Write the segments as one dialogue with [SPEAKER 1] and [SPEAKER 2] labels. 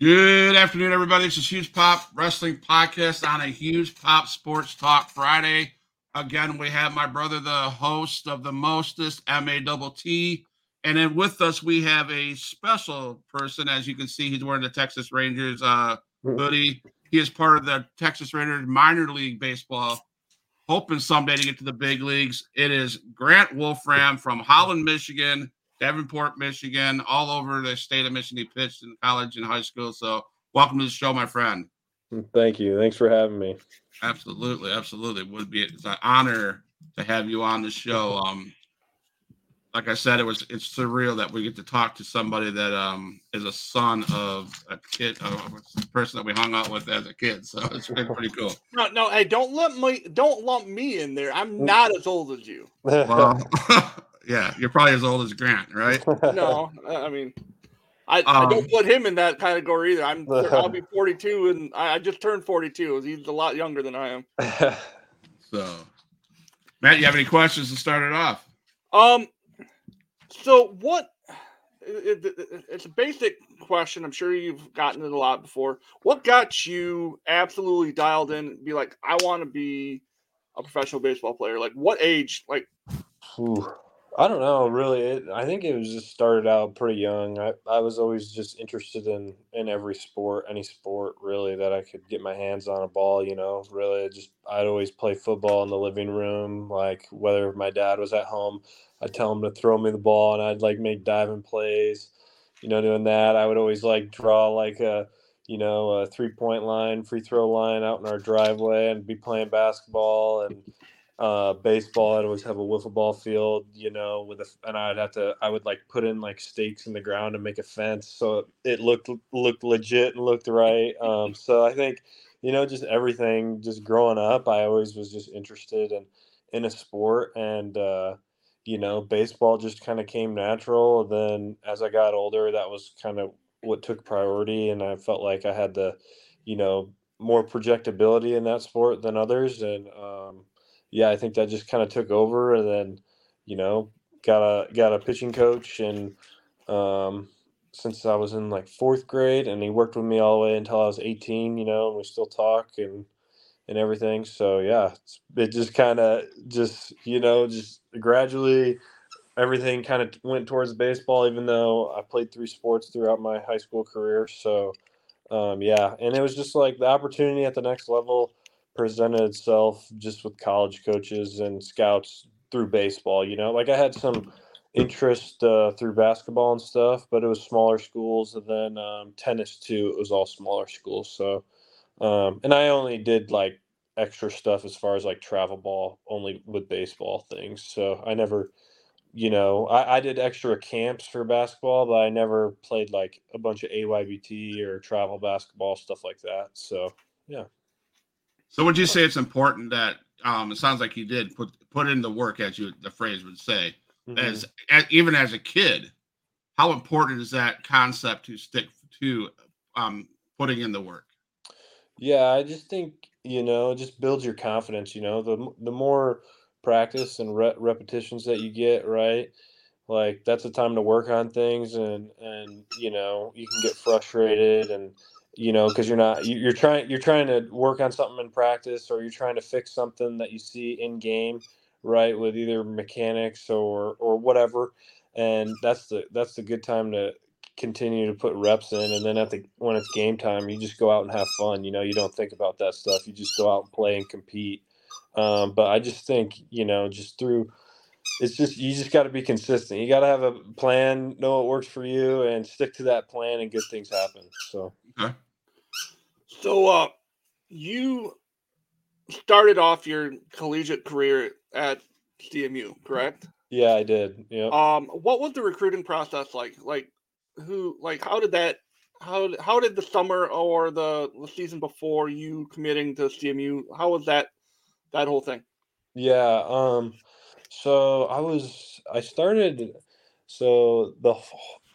[SPEAKER 1] Good afternoon, everybody. This is Huge Pop Wrestling Podcast on a Huge Pop Sports Talk Friday. Again, we have my brother, the host of the Mostest, M A Double T. And then with us, we have a special person. As you can see, he's wearing the Texas Rangers uh, hoodie. He is part of the Texas Rangers minor league baseball, hoping someday to get to the big leagues. It is Grant Wolfram from Holland, Michigan. Davenport, Michigan, all over the state of Michigan. He pitched in college and high school. So, welcome to the show, my friend.
[SPEAKER 2] Thank you. Thanks for having me.
[SPEAKER 1] Absolutely, absolutely. It would be it's an honor to have you on the show. Um, like I said, it was it's surreal that we get to talk to somebody that um is a son of a kid, of a person that we hung out with as a kid. So it's been pretty cool.
[SPEAKER 3] No, no, hey, don't let me don't lump me in there. I'm not as old as you.
[SPEAKER 1] Well, yeah, you're probably as old as Grant, right?
[SPEAKER 3] No, I mean, I, um, I, don't put him in that category either. I'm I'll be 42, and I, I, just turned 42. He's a lot younger than I am.
[SPEAKER 1] so, Matt, you have any questions to start it off?
[SPEAKER 3] Um, so what? It, it, it's a basic question. I'm sure you've gotten it a lot before. What got you absolutely dialed in? be like, I want to be a professional baseball player. Like, what age? Like,
[SPEAKER 2] Ooh. I don't know, really. It, I think it was just started out pretty young. I, I was always just interested in in every sport, any sport really that I could get my hands on a ball. You know, really, just I'd always play football in the living room. Like whether my dad was at home, I'd tell him to throw me the ball, and I'd like make diving plays. You know, doing that, I would always like draw like a you know a three point line, free throw line out in our driveway, and be playing basketball and uh, baseball. I'd always have a wiffle ball field, you know, with a, and I'd have to, I would like put in like stakes in the ground and make a fence so it looked looked legit and looked right. Um, so I think, you know, just everything, just growing up, I always was just interested in in a sport, and uh, you know, baseball just kind of came natural. Then as I got older, that was kind of what took priority, and I felt like I had the, you know, more projectability in that sport than others, and um, yeah, I think that just kind of took over, and then you know got a got a pitching coach, and um, since I was in like fourth grade, and he worked with me all the way until I was eighteen. You know, and we still talk and and everything. So yeah, it just kind of just you know just gradually everything kind of went towards baseball, even though I played three sports throughout my high school career. So um, yeah, and it was just like the opportunity at the next level presented itself just with college coaches and scouts through baseball. You know, like I had some interest uh, through basketball and stuff, but it was smaller schools, and then um, tennis too. It was all smaller schools. So, um, and I only did like extra stuff as far as like travel ball, only with baseball things. So I never, you know, I, I did extra camps for basketball, but I never played like a bunch of AYBT or travel basketball stuff like that. So yeah.
[SPEAKER 1] So would you say it's important that um, it sounds like you did put put in the work, as you the phrase would say, mm-hmm. as, as, even as a kid? How important is that concept to stick to um, putting in the work?
[SPEAKER 2] Yeah, I just think you know, just builds your confidence. You know, the the more practice and re- repetitions that you get, right? Like that's the time to work on things, and and you know, you can get frustrated and you know because you're not you're trying you're trying to work on something in practice or you're trying to fix something that you see in game right with either mechanics or or whatever and that's the that's the good time to continue to put reps in and then at the when it's game time you just go out and have fun you know you don't think about that stuff you just go out and play and compete um, but i just think you know just through it's just you just got to be consistent you got to have a plan know what works for you and stick to that plan and good things happen so. Okay
[SPEAKER 3] so, uh, you started off your collegiate career at CMU, correct?
[SPEAKER 2] Yeah, I did. Yeah.
[SPEAKER 3] Um, what was the recruiting process like? Like, who, like, how did that, how, how did the summer or the, the season before you committing to CMU, how was that, that whole thing?
[SPEAKER 2] Yeah. Um, so I was, I started, so the,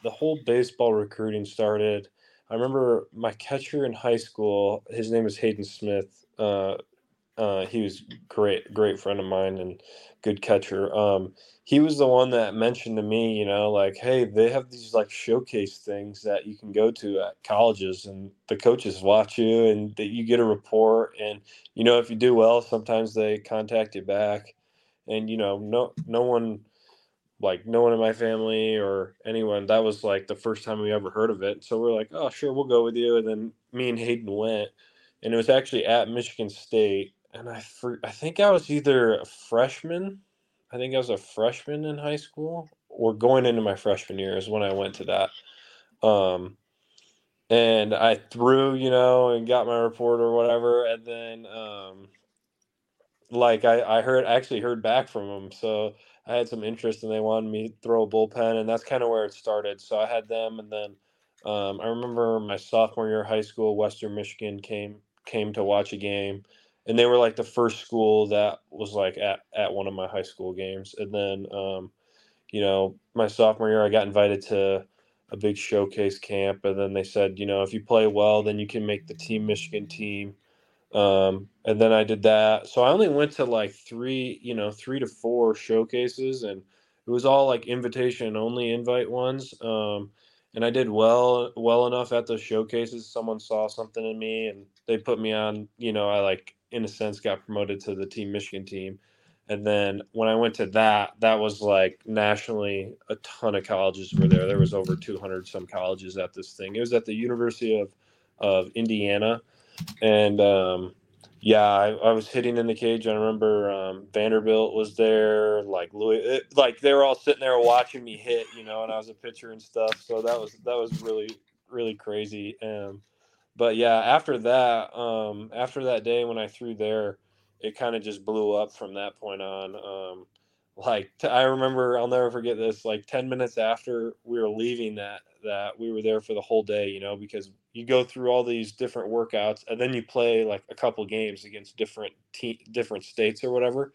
[SPEAKER 2] the whole baseball recruiting started I remember my catcher in high school. His name is Hayden Smith. Uh, uh, he was great, great friend of mine and good catcher. Um, he was the one that mentioned to me, you know, like, hey, they have these like showcase things that you can go to at colleges, and the coaches watch you, and that you get a report, and you know, if you do well, sometimes they contact you back, and you know, no, no one, like, no one in my family or anyone, that was like the first time we ever heard of it. So we're like, oh, sure, we'll go with you, and then me and Hayden went, and it was actually at Michigan State, and I, for, I think I was either a freshman I think I was a freshman in high school or going into my freshman year is when I went to that. Um, and I threw, you know, and got my report or whatever. And then, um, like I, I heard, actually heard back from them. So I had some interest and they wanted me to throw a bullpen and that's kind of where it started. So I had them. And then, um, I remember my sophomore year of high school, Western Michigan came, came to watch a game and they were like the first school that was like at, at one of my high school games and then um, you know my sophomore year i got invited to a big showcase camp and then they said you know if you play well then you can make the team michigan team um, and then i did that so i only went to like three you know three to four showcases and it was all like invitation only invite ones um, and i did well well enough at those showcases someone saw something in me and they put me on you know i like in a sense got promoted to the team Michigan team. And then when I went to that, that was like nationally a ton of colleges were there. There was over 200 some colleges at this thing. It was at the University of of Indiana, and um, yeah, I, I, was hitting in the cage. I remember um, Vanderbilt was there, like Louis, it, like they were all sitting there watching me hit, you know, and I was a pitcher and stuff. So that was that was really really crazy. Um, but yeah, after that, um, after that day when I threw there, it kind of just blew up from that point on. Um, like I remember, I'll never forget this. Like ten minutes after we were leaving that, that we were there for the whole day, you know, because you go through all these different workouts and then you play like a couple games against different te- different states or whatever.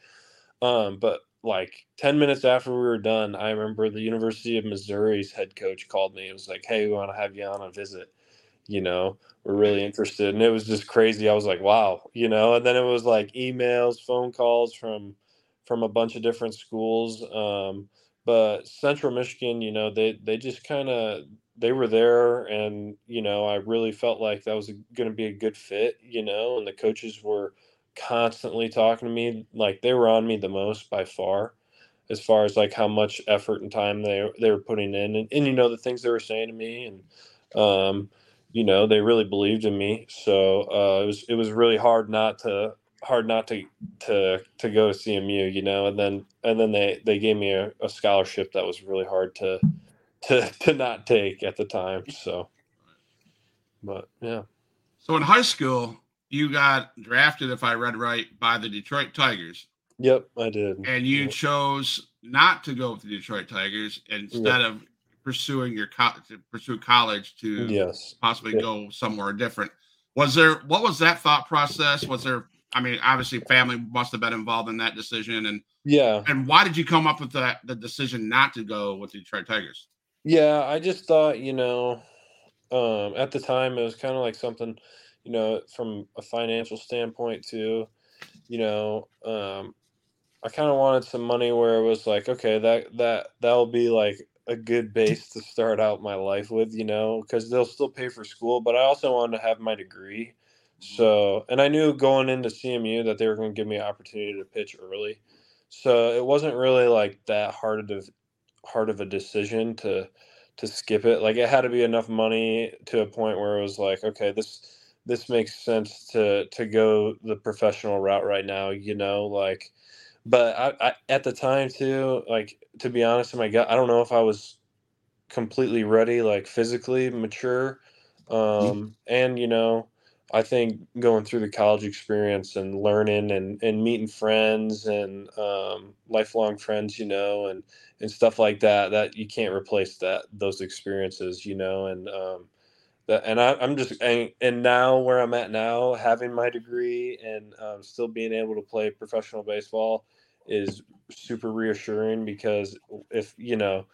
[SPEAKER 2] Um, but like 10 minutes after we were done, I remember the University of Missouri's head coach called me. It was like, Hey, we want to have you on a visit you know, we're really interested. And it was just crazy. I was like, wow, you know, and then it was like emails, phone calls from from a bunch of different schools. Um, but Central Michigan, you know, they they just kind of they were there and you know, I really felt like that was going to be a good fit, you know, and the coaches were constantly talking to me like they were on me the most by far as far as like how much effort and time they they were putting in and, and you know the things they were saying to me and um you know they really believed in me so uh, it was it was really hard not to hard not to to to go to CMU you know and then and then they they gave me a, a scholarship that was really hard to to to not take at the time so but yeah
[SPEAKER 1] so in high school you got drafted if i read right by the detroit tigers
[SPEAKER 2] yep i did
[SPEAKER 1] and you yep. chose not to go with the detroit tigers instead yep. of pursuing your co- to pursue college to
[SPEAKER 2] yes
[SPEAKER 1] possibly yeah. go somewhere different. Was there what was that thought process? Was there I mean, obviously family must have been involved in that decision and
[SPEAKER 2] yeah.
[SPEAKER 1] And why did you come up with that the decision not to go with the Detroit Tigers?
[SPEAKER 2] Yeah, I just thought, you know, um, at the time it was kind of like something, you know, from a financial standpoint too, you know, um, I kind of wanted some money where it was like, okay, that that that'll be like a good base to start out my life with, you know, because they'll still pay for school, but I also wanted to have my degree. So, and I knew going into CMU that they were going to give me an opportunity to pitch early. So it wasn't really like that hard of hard of a decision to to skip it. Like it had to be enough money to a point where it was like, okay, this this makes sense to to go the professional route right now, you know, like but I, I, at the time too, like to be honest, in my gut, I don't know if I was completely ready, like physically mature. Mm. Um, and you know, I think going through the college experience and learning and, and meeting friends and um, lifelong friends, you know, and, and stuff like that, that you can't replace that, those experiences, you know, and, um, that, and I, am just, and, and, now where I'm at now, having my degree and um, still being able to play professional baseball, is super reassuring because if you know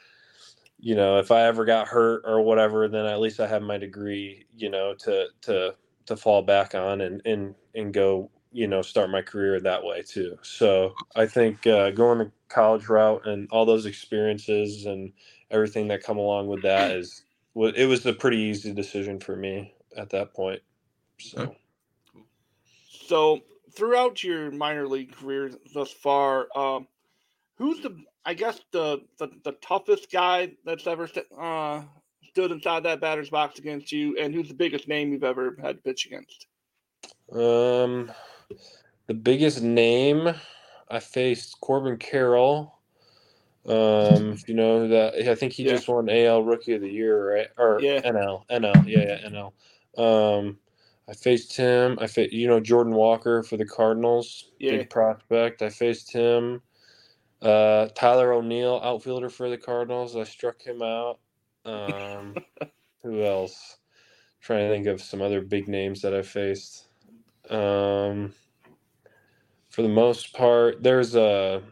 [SPEAKER 2] you know if i ever got hurt or whatever then at least i have my degree you know to to to fall back on and and and go you know start my career that way too. So I think uh, going the college route and all those experiences and everything that come along with that is it was a pretty easy decision for me at that point. So,
[SPEAKER 3] so throughout your minor league career thus far, um, who's the I guess the, the the toughest guy that's ever uh, stood inside that batter's box against you, and who's the biggest name you've ever had to pitch against?
[SPEAKER 2] Um, the biggest name I faced Corbin Carroll. Um, you know that, I think he yeah. just won AL Rookie of the Year, right? Or yeah. NL, NL, yeah, yeah, NL. Um, I faced him. I faced, you know, Jordan Walker for the Cardinals, yeah. big prospect. I faced him. Uh, Tyler O'Neill, outfielder for the Cardinals. I struck him out. Um, who else? I'm trying to think of some other big names that I faced. Um, for the most part, there's a,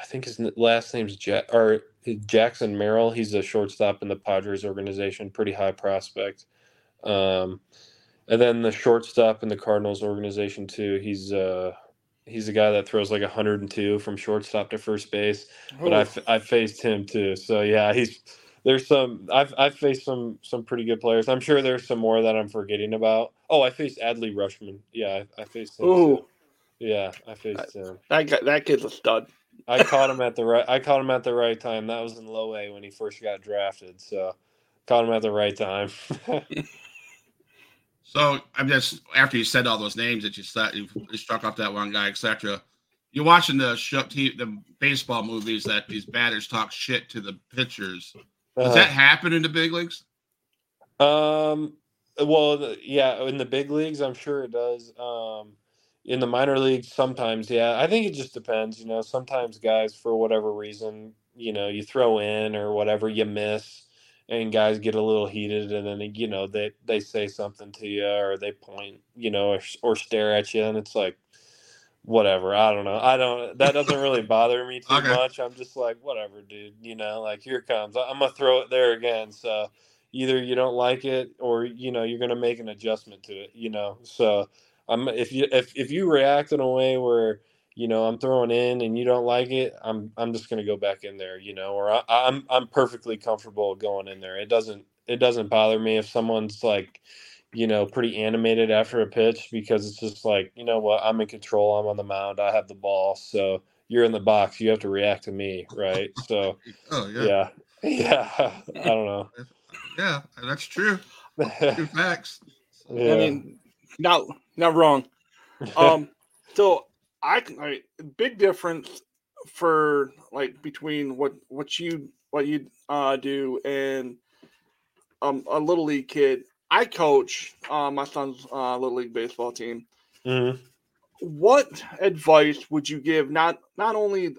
[SPEAKER 2] I think his last name's Jack or Jackson Merrill. He's a shortstop in the Padres organization, pretty high prospect. Um, and then the shortstop in the Cardinals organization too. He's uh he's a guy that throws like 102 from shortstop to first base. But I've I faced him too. So yeah, he's there's some I've I've faced some some pretty good players. I'm sure there's some more that I'm forgetting about. Oh, I faced Adley Rutschman. Yeah, I, I faced him. Ooh. Too. Yeah, I faced him.
[SPEAKER 3] That guy, that kid's a stud.
[SPEAKER 2] I caught him at the right. I caught him at the right time. That was in low A when he first got drafted. So, caught him at the right time.
[SPEAKER 1] So I'm just after you said all those names that you said you struck off that one guy, etc. You're watching the show, the baseball movies that these batters talk shit to the pitchers. Does uh, that happen in the big leagues?
[SPEAKER 2] Um. Well, yeah, in the big leagues, I'm sure it does. Um, in the minor leagues, sometimes, yeah. I think it just depends. You know, sometimes guys, for whatever reason, you know, you throw in or whatever, you miss and guys get a little heated and then you know they they say something to you or they point you know or, or stare at you and it's like whatever i don't know i don't that doesn't really bother me too okay. much i'm just like whatever dude you know like here comes i'm gonna throw it there again so either you don't like it or you know you're gonna make an adjustment to it you know so i'm if you if, if you react in a way where you know I'm throwing in and you don't like it, I'm I'm just gonna go back in there, you know, or I, I'm I'm perfectly comfortable going in there. It doesn't it doesn't bother me if someone's like, you know, pretty animated after a pitch because it's just like, you know what, I'm in control, I'm on the mound, I have the ball, so you're in the box, you have to react to me, right? So,
[SPEAKER 1] oh yeah,
[SPEAKER 2] yeah, yeah. I don't know.
[SPEAKER 1] Yeah, that's true. True facts.
[SPEAKER 3] Yeah. I mean, not not wrong. Um, so I, I big difference for like between what what you what you uh, do and um, a little league kid. I coach uh, my son's uh, little league baseball team. Mm-hmm. What advice would you give not not only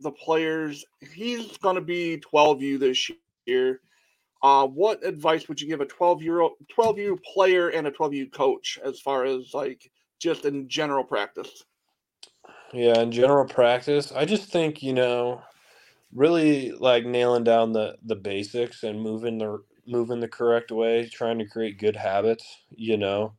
[SPEAKER 3] the players? He's going to be 12U this year. Uh, what advice would you give a 12 year old 12U player and a 12U coach as far as like just in general practice?
[SPEAKER 2] Yeah, in general practice, I just think, you know, really like nailing down the the basics and moving the moving the correct way, trying to create good habits, you know.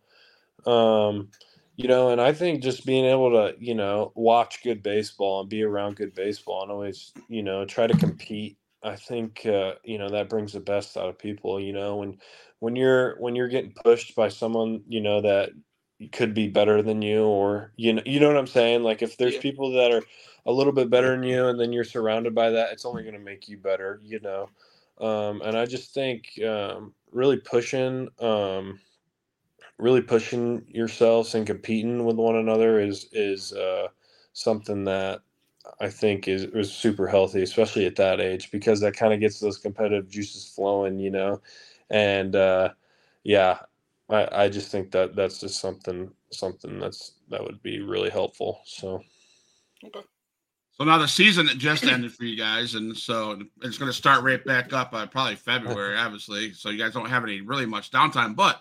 [SPEAKER 2] Um, you know, and I think just being able to, you know, watch good baseball and be around good baseball and always, you know, try to compete. I think uh, you know, that brings the best out of people, you know, when when you're when you're getting pushed by someone, you know, that could be better than you or you know you know what I'm saying like if there's yeah. people that are a little bit better than you and then you're surrounded by that it's only going to make you better you know um, and I just think um, really pushing um, really pushing yourselves and competing with one another is is uh, something that I think is, is super healthy, especially at that age, because that kind of gets those competitive juices flowing, you know. And uh, yeah, I, I just think that that's just something something that's that would be really helpful. So
[SPEAKER 1] okay. So now the season just ended for you guys, and so it's going to start right back up uh, probably February, obviously. So you guys don't have any really much downtime. But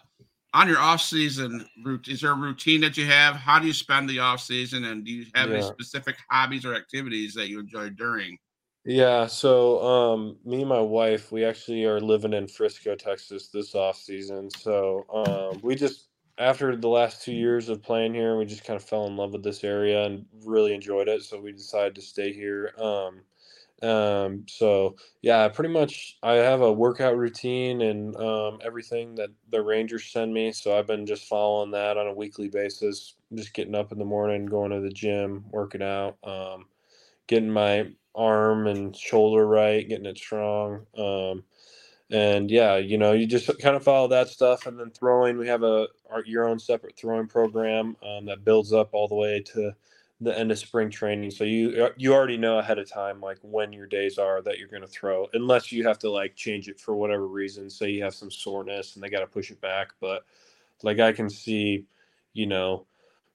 [SPEAKER 1] on your off season, route, is there a routine that you have? How do you spend the off season, and do you have yeah. any specific hobbies or activities that you enjoy during?
[SPEAKER 2] Yeah, so um, me and my wife, we actually are living in Frisco, Texas this off season. So um, we just after the last two years of playing here, we just kind of fell in love with this area and really enjoyed it. So we decided to stay here. Um, um, so yeah, pretty much I have a workout routine and um, everything that the Rangers send me. So I've been just following that on a weekly basis, just getting up in the morning, going to the gym, working out, um, getting my arm and shoulder right, getting it strong. Um, and yeah, you know, you just kind of follow that stuff, and then throwing. We have a our, your own separate throwing program um, that builds up all the way to the end of spring training. So you uh, you already know ahead of time like when your days are that you're going to throw, unless you have to like change it for whatever reason. Say you have some soreness and they got to push it back, but like I can see, you know,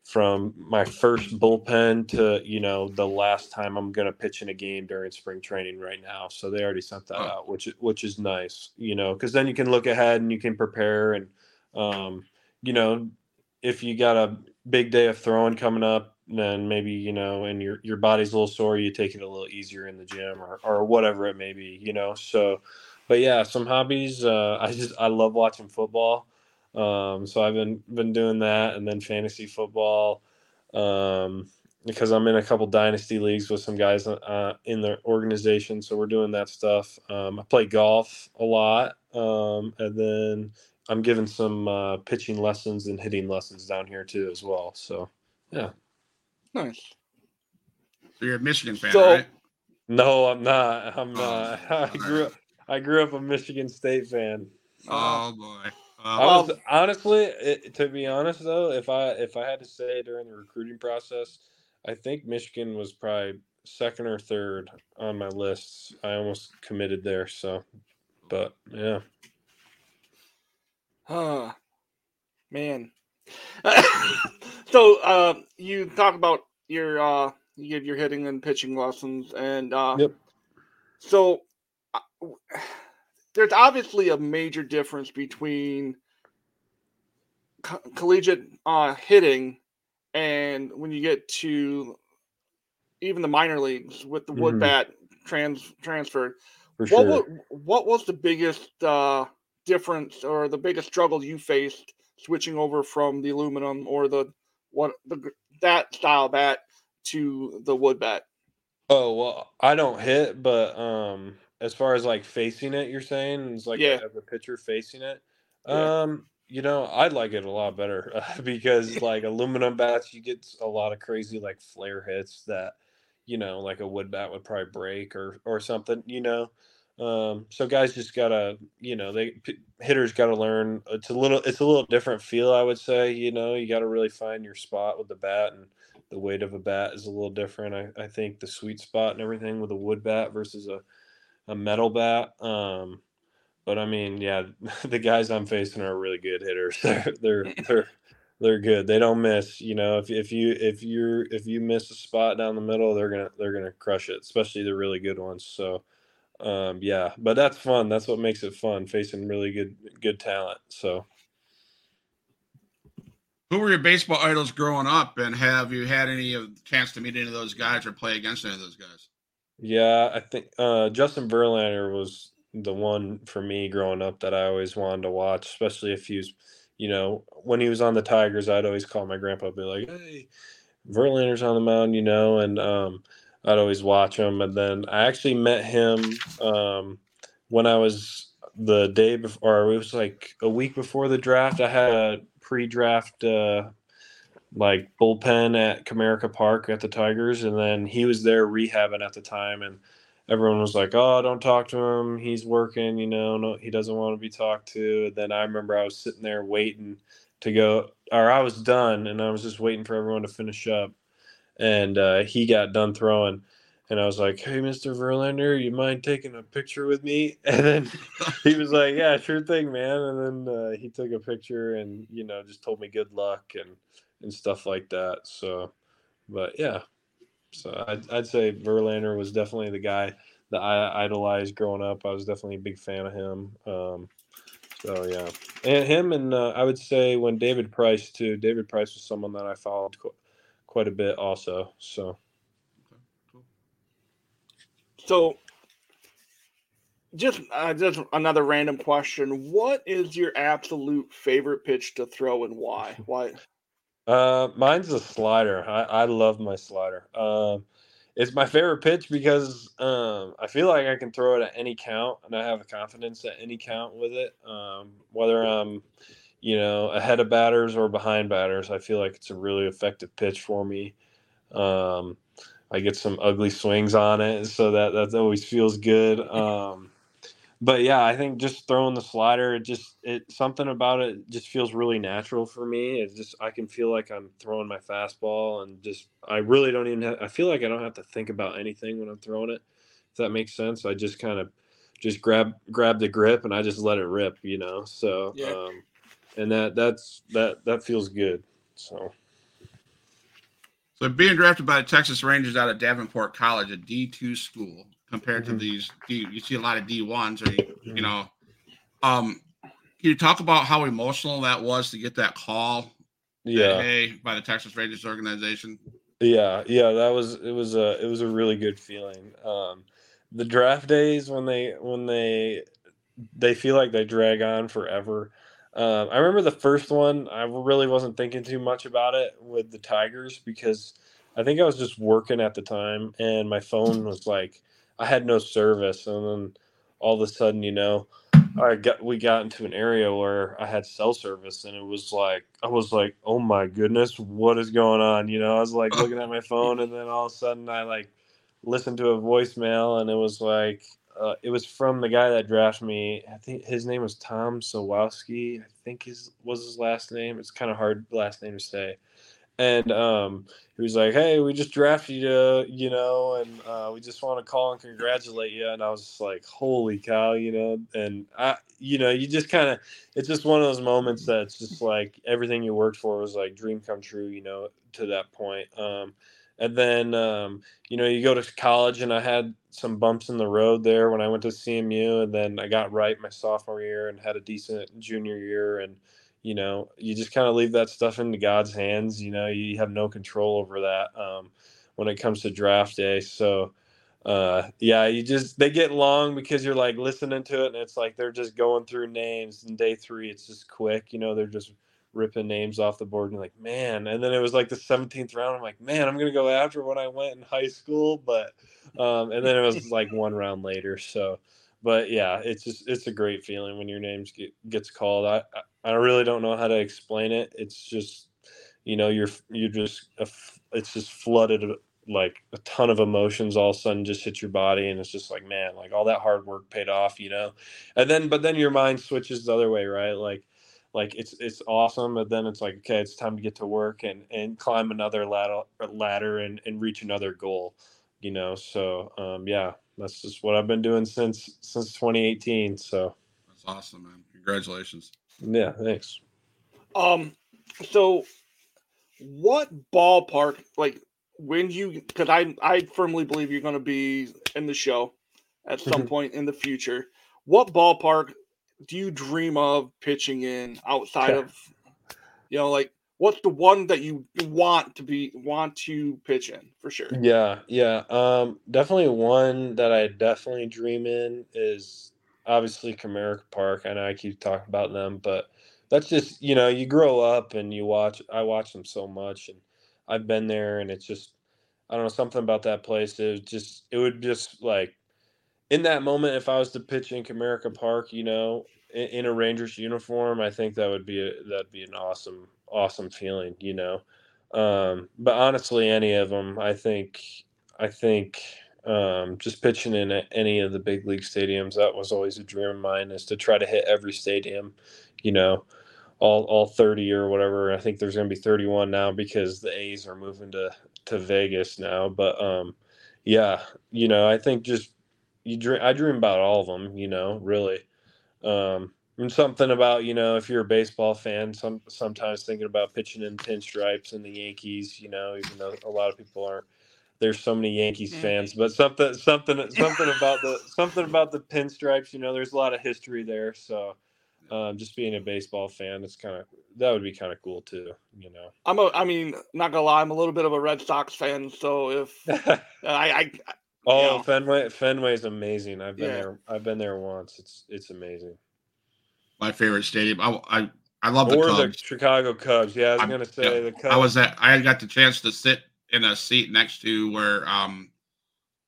[SPEAKER 2] from my first bullpen to you know the last time I'm going to pitch in a game during spring training right now. So they already sent that oh. out, which which is nice, you know, because then you can look ahead and you can prepare and um, you know if you got a big day of throwing coming up then maybe you know and your your body's a little sore you take it a little easier in the gym or, or whatever it may be you know so but yeah some hobbies uh, i just i love watching football um, so i've been been doing that and then fantasy football um, because i'm in a couple dynasty leagues with some guys uh, in the organization so we're doing that stuff um, i play golf a lot um, and then i'm giving some uh, pitching lessons and hitting lessons down here too as well so yeah
[SPEAKER 3] Nice.
[SPEAKER 1] So you're a Michigan fan, so, right?
[SPEAKER 2] No, I'm not. I'm not. Oh, I grew up. I grew up a Michigan State fan.
[SPEAKER 1] Oh boy.
[SPEAKER 2] I was honestly, it, to be honest though, if I if I had to say during the recruiting process, I think Michigan was probably second or third on my list. I almost committed there. So, but yeah.
[SPEAKER 3] Huh, man. so uh, you talk about your uh, you your hitting and pitching lessons, and uh, yep. So uh, there's obviously a major difference between co- collegiate uh, hitting and when you get to even the minor leagues with the wood mm-hmm. bat trans transfer. For what, sure. what, what was the biggest uh, difference or the biggest struggle you faced switching over from the aluminum or the what the that style bat to the wood bat?
[SPEAKER 2] Oh well, I don't hit, but um, as far as like facing it, you're saying it's like yeah. a pitcher facing it. Yeah. Um, you know, I'd like it a lot better uh, because like aluminum bats, you get a lot of crazy like flare hits that, you know, like a wood bat would probably break or or something. You know, um, so guys just gotta, you know, they p- hitters gotta learn. It's a little, it's a little different feel, I would say. You know, you got to really find your spot with the bat, and the weight of a bat is a little different. I, I think the sweet spot and everything with a wood bat versus a, a metal bat. Um, but I mean, yeah, the guys I'm facing are really good hitters. They're they're they're they're good. They don't miss. You know, if if you if you're if you miss a spot down the middle, they're gonna they're gonna crush it. Especially the really good ones. So um, yeah, but that's fun. That's what makes it fun facing really good good talent. So,
[SPEAKER 1] who were your baseball idols growing up, and have you had any of chance to meet any of those guys or play against any of those guys?
[SPEAKER 2] Yeah, I think uh, Justin Verlander was the one for me growing up that I always wanted to watch, especially if he was, you know, when he was on the Tigers, I'd always call my grandpa, and be like, "Hey, Verlander's on the mound," you know, and um, I'd always watch him. And then I actually met him um, when I was the day before, or it was like a week before the draft. I had a pre-draft uh, like bullpen at Comerica Park at the Tigers, and then he was there rehabbing at the time, and everyone was like, "Oh, don't talk to him. He's working. You know, no, he doesn't want to be talked to." And then I remember I was sitting there waiting to go, or I was done, and I was just waiting for everyone to finish up and uh, he got done throwing. And I was like, "Hey, Mr. Verlander, you mind taking a picture with me?" And then he was like, "Yeah, sure thing, man." And then uh, he took a picture and you know just told me good luck and and stuff like that. So, but yeah, so I'd, I'd say Verlander was definitely the guy that I idolized growing up. I was definitely a big fan of him. Um, so yeah, and him and uh, I would say when David Price too. David Price was someone that I followed quite a bit also. So,
[SPEAKER 3] so just uh, just another random question. What is your absolute favorite pitch to throw and why? Why?
[SPEAKER 2] Uh, mine's a slider. I, I love my slider. Um, it's my favorite pitch because um, I feel like I can throw it at any count, and I have confidence at any count with it. Um, whether I'm, you know, ahead of batters or behind batters, I feel like it's a really effective pitch for me. Um, I get some ugly swings on it, so that that always feels good. Um, but yeah, I think just throwing the slider, it just it something about it just feels really natural for me. It's just I can feel like I'm throwing my fastball, and just I really don't even. Have, I feel like I don't have to think about anything when I'm throwing it. If that makes sense, I just kind of just grab grab the grip and I just let it rip, you know. So,
[SPEAKER 3] Yeah.
[SPEAKER 2] um, and that that's that that feels good. So.
[SPEAKER 1] So being drafted by the Texas Rangers out of Davenport College, a D two school, compared
[SPEAKER 2] Mhm.
[SPEAKER 1] to these D, you see a lot of D ones, or you, you
[SPEAKER 2] Mhm.
[SPEAKER 1] know, um, can you talk about how emotional that was to get that call? that,
[SPEAKER 2] Yeah.
[SPEAKER 1] hey, by the Texas Rangers organization.
[SPEAKER 2] Yeah, yeah, that was it was a it was a really good feeling. Um, the draft days when they when they they feel like they drag on forever. Um, I remember the first one. I really wasn't thinking too much about it with the Tigers because I think I was just working at the time, and my phone was like I had no service, and then all of a sudden, you know, I got we got into an area where I had cell service, and it was like I was like, oh my goodness, what is going on? You know, I was like looking at my phone, and then all of a sudden, I like listened to a voicemail, and it was like uh, it was from the guy that drafted me. I think his name was Tom Sawowski. I think his was his last name. It's kind of hard last name to say. And um, he was like, "Hey, we just drafted you, you know, and uh, we just want to call and congratulate you." And I was just like, "Holy cow!" You know, and I, you know, you just kind of, it's just one of those moments that's just like everything you worked for was like dream come true, you know, to that point. Um, and then, um, you know, you go to college, and I had some bumps in the road there when I went to CMU, and then I got right my sophomore year and had a decent junior year, and you know, you just kind of leave that stuff into God's hands. You know, you have no control over that um, when it comes to draft day. So, uh, yeah, you just they get long because you're like listening to it, and it's like they're just going through names. And day three, it's just quick. You know, they're just ripping names off the board, and like, man. And then it was like the 17th round. I'm like, man, I'm gonna go after when I went in high school, but um, and then it was like one round later. So, but yeah, it's just it's a great feeling when your name get, gets called. I, I I really don't know how to explain it. It's just you know you're you're just it's just flooded like a ton of emotions all of a sudden just hit your body and it's just like man like all that hard work paid off you know and then but then your mind switches the other way right like like it's it's awesome but then it's like okay it's time to get to work and and climb another ladder ladder and and reach another goal you know so um yeah that's just what i've been doing since since 2018 so
[SPEAKER 1] That's awesome, man. Congratulations.
[SPEAKER 2] Yeah thanks
[SPEAKER 3] Um, so what ballpark, like when you, because I I firmly believe you're going to be in the show at some
[SPEAKER 2] Mhm.
[SPEAKER 3] point in the future. What ballpark do you dream of pitching in outside
[SPEAKER 2] Okay.
[SPEAKER 3] of, you know, like what's the one that you want to be want to pitch in for sure?
[SPEAKER 2] Yeah, yeah. Um, definitely one that I definitely dream in is obviously Comerica Park. I know I keep talking about them, but that's just, you know, you grow up and you watch, I watch them so much and I've been there and it's just, I don't know, something about that place. It just, it would just like, in that moment, if I was to pitch in Comerica Park, you know, in, in a Rangers uniform, I think that would be a, that'd be an awesome, awesome feeling, you know. Um, but honestly, any of them, I think, I think um, just pitching in at any of the big league stadiums, that was always a dream of mine, is to try to hit every stadium, you know, all all thirty or whatever. I think there's going to be thirty one now because the A's are moving to to Vegas now. But um, yeah, you know, I think just you dream. I dream about all of them, you know, really. Um, and something about you know if you're a baseball fan, some sometimes thinking about pitching in pinstripes and the Yankees, you know, even though a lot of people aren't. There's so many Yankees fans, but something something something about the something about the pinstripes, you know, there's a lot of history there. So um, just being a baseball fan, it's kind of that would be kind of cool too, you know.
[SPEAKER 3] I'm a, I mean, not gonna lie, I'm a little bit of a Red Sox fan, so if I, I
[SPEAKER 2] Oh,
[SPEAKER 3] you know,
[SPEAKER 2] Fenway Fenway's amazing. I've been
[SPEAKER 3] Yeah.
[SPEAKER 2] there. I've been there once. It's it's amazing.
[SPEAKER 1] My favorite stadium. I I, I love the
[SPEAKER 2] Or the
[SPEAKER 1] Cubs.
[SPEAKER 2] Chicago Cubs. Yeah, I was
[SPEAKER 1] I'm-
[SPEAKER 2] gonna say
[SPEAKER 1] yeah,
[SPEAKER 2] the Cubs.
[SPEAKER 1] I was at. I got the chance to sit in a seat next to where um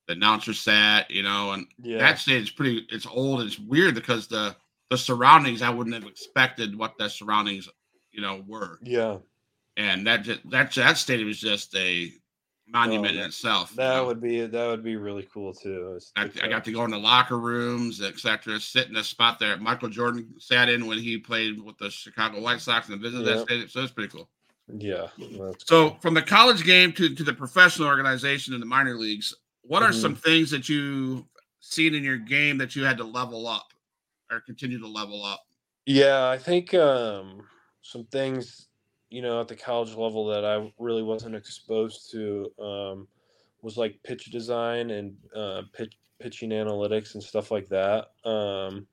[SPEAKER 1] the announcer sat. You know, and
[SPEAKER 2] yeah.
[SPEAKER 1] that stadium's pretty. It's old. It's weird because the the surroundings. I wouldn't have expected what the surroundings, you know, were.
[SPEAKER 2] yeah.
[SPEAKER 1] And that just, that that stadium is just a monument in
[SPEAKER 2] that-
[SPEAKER 1] itself. you
[SPEAKER 2] That
[SPEAKER 1] know?
[SPEAKER 2] would be that would be really cool too.
[SPEAKER 1] I, I got to go in the locker rooms, etc. Sit in a spot there. Michael Jordan sat in when he played with the Chicago White Sox and visited that
[SPEAKER 2] Yeah.
[SPEAKER 1] stadium. So it's pretty cool.
[SPEAKER 2] Yeah.
[SPEAKER 1] So
[SPEAKER 2] cool.
[SPEAKER 1] from the college game to, to the professional organization in the minor leagues, what are
[SPEAKER 2] Mhm.
[SPEAKER 1] some things that you've seen in your game that you had to level up or continue to level up?
[SPEAKER 2] Yeah, I think um, some things, you know, at the college level that I really wasn't exposed to um, was like pitch design and uh, pitch pitching analytics and stuff like that. Um,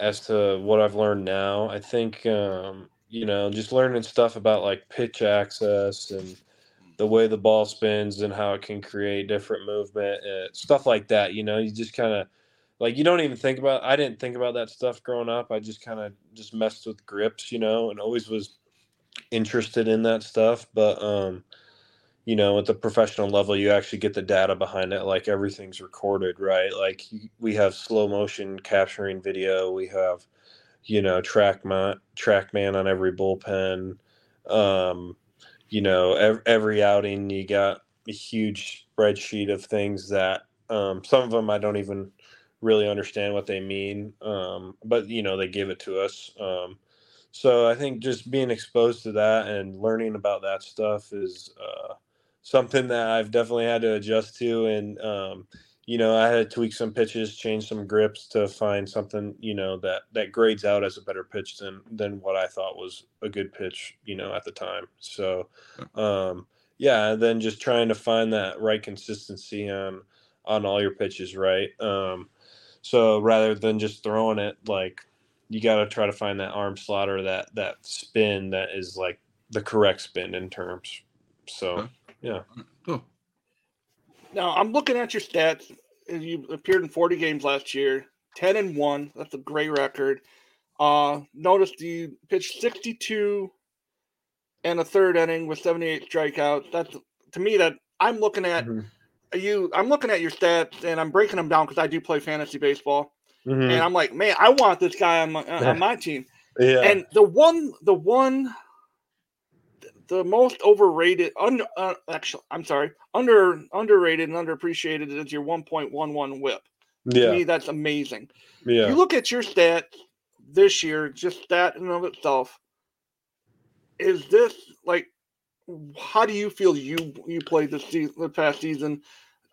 [SPEAKER 2] as to what I've learned now, I think um, you know just learning stuff about like pitch axis and the way the ball spins and how it can create different movement, uh, stuff like that. You know, you just kind of like you don't even think about i didn't think about that stuff growing up. I just kind of just messed with grips you know and always was interested in that stuff. But um you know at the professional level you actually get the data behind it like everything's recorded right? Like we have slow motion capturing video. We have you know TrackMan track man on every bullpen. Um you know every, every outing you got a huge spreadsheet of things that um some of them i don't even really understand what they mean um but you know they give it to us. Um so i think just being exposed to that and learning about that stuff is uh something that i've definitely had to adjust to and um you know i had to tweak some pitches change some grips to find something you know that that grades out as a better pitch than than what i thought was a good pitch you know at the time. So um yeah and then just trying to find that right consistency on on all your pitches right? Um so rather than just throwing it, like you got to try to find that arm slot or that that spin that is like the correct spin in terms. So
[SPEAKER 1] Okay.
[SPEAKER 3] Now I'm looking at your stats. and You appeared in 40 games last year, 10 and one. That's a great record. Uh, noticed you pitched 62 and a third inning with 78 strikeouts. That's to me that I'm looking at
[SPEAKER 2] Mhm.
[SPEAKER 3] you. I'm looking at your stats and I'm breaking them down because I do play fantasy baseball,
[SPEAKER 2] Mhm.
[SPEAKER 3] and I'm like, man, I want this guy on my on my team.
[SPEAKER 2] yeah,
[SPEAKER 3] And the one, the one, the most overrated, uh, actually, I'm sorry, under underrated and underappreciated is your 1.11 WHIP.
[SPEAKER 2] Yeah.
[SPEAKER 3] To me, that's amazing.
[SPEAKER 2] yeah.
[SPEAKER 3] You look at your stats this year, just that in and of itself. Is this like? How do you feel you you played this season, the past season?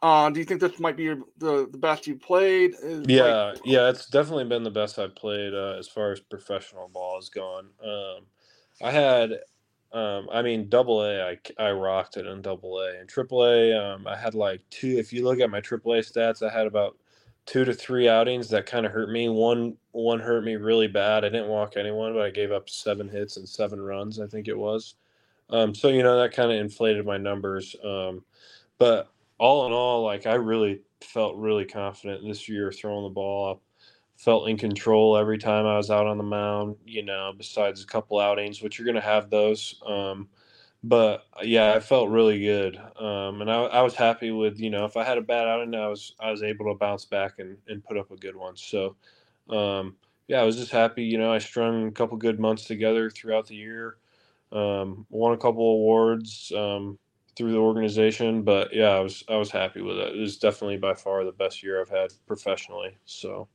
[SPEAKER 3] Uh, do you think this might be your, the the best you played? Is, like-
[SPEAKER 2] Yeah, yeah, it's definitely been the best I've played uh, as far as professional ball has gone. Um, I had, um, I mean, double A, I, I rocked it in double A. And triple A, um, I had like two, if you look at my triple A stats, I had about two to three outings that kind of hurt me. One, one hurt me really bad. I didn't walk anyone, but I gave up seven hits and seven runs, I think it was. Um, so, you know, that kind of inflated my numbers. Um, but all in all, like I really felt really confident this year throwing the ball up. Felt in control every time I was out on the mound, you know, besides a couple outings, which you're going to have those. Um, but yeah, I felt really good. Um, and I, I was happy with, you know, if I had a bad outing, I was, I was able to bounce back and, and put up a good one. So, um, yeah, I was just happy. You know, I strung a couple good months together throughout the year. Um, won a couple awards. Um, through the organization. But yeah, I was I was happy with it. It was definitely by far the best year I've had professionally. So.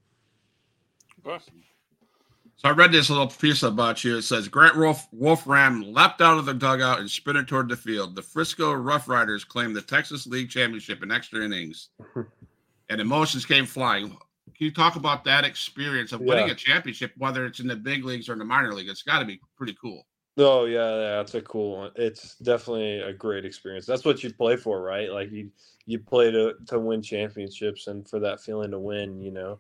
[SPEAKER 1] So I read this little piece about you. It says Grant Wolf Wolfram leapt out of the dugout and sprinted toward the field. The Frisco RoughRiders claimed the Texas League Championship in extra innings, and emotions came flying. Can you talk about that experience of winning
[SPEAKER 2] Yeah.
[SPEAKER 1] a championship, whether it's in the big leagues or in the minor league? It's got to be pretty cool.
[SPEAKER 2] Oh yeah, yeah, that's a cool one. It's definitely a great experience. That's what you play for, right? Like you you play to to win championships and for that feeling to win, you know.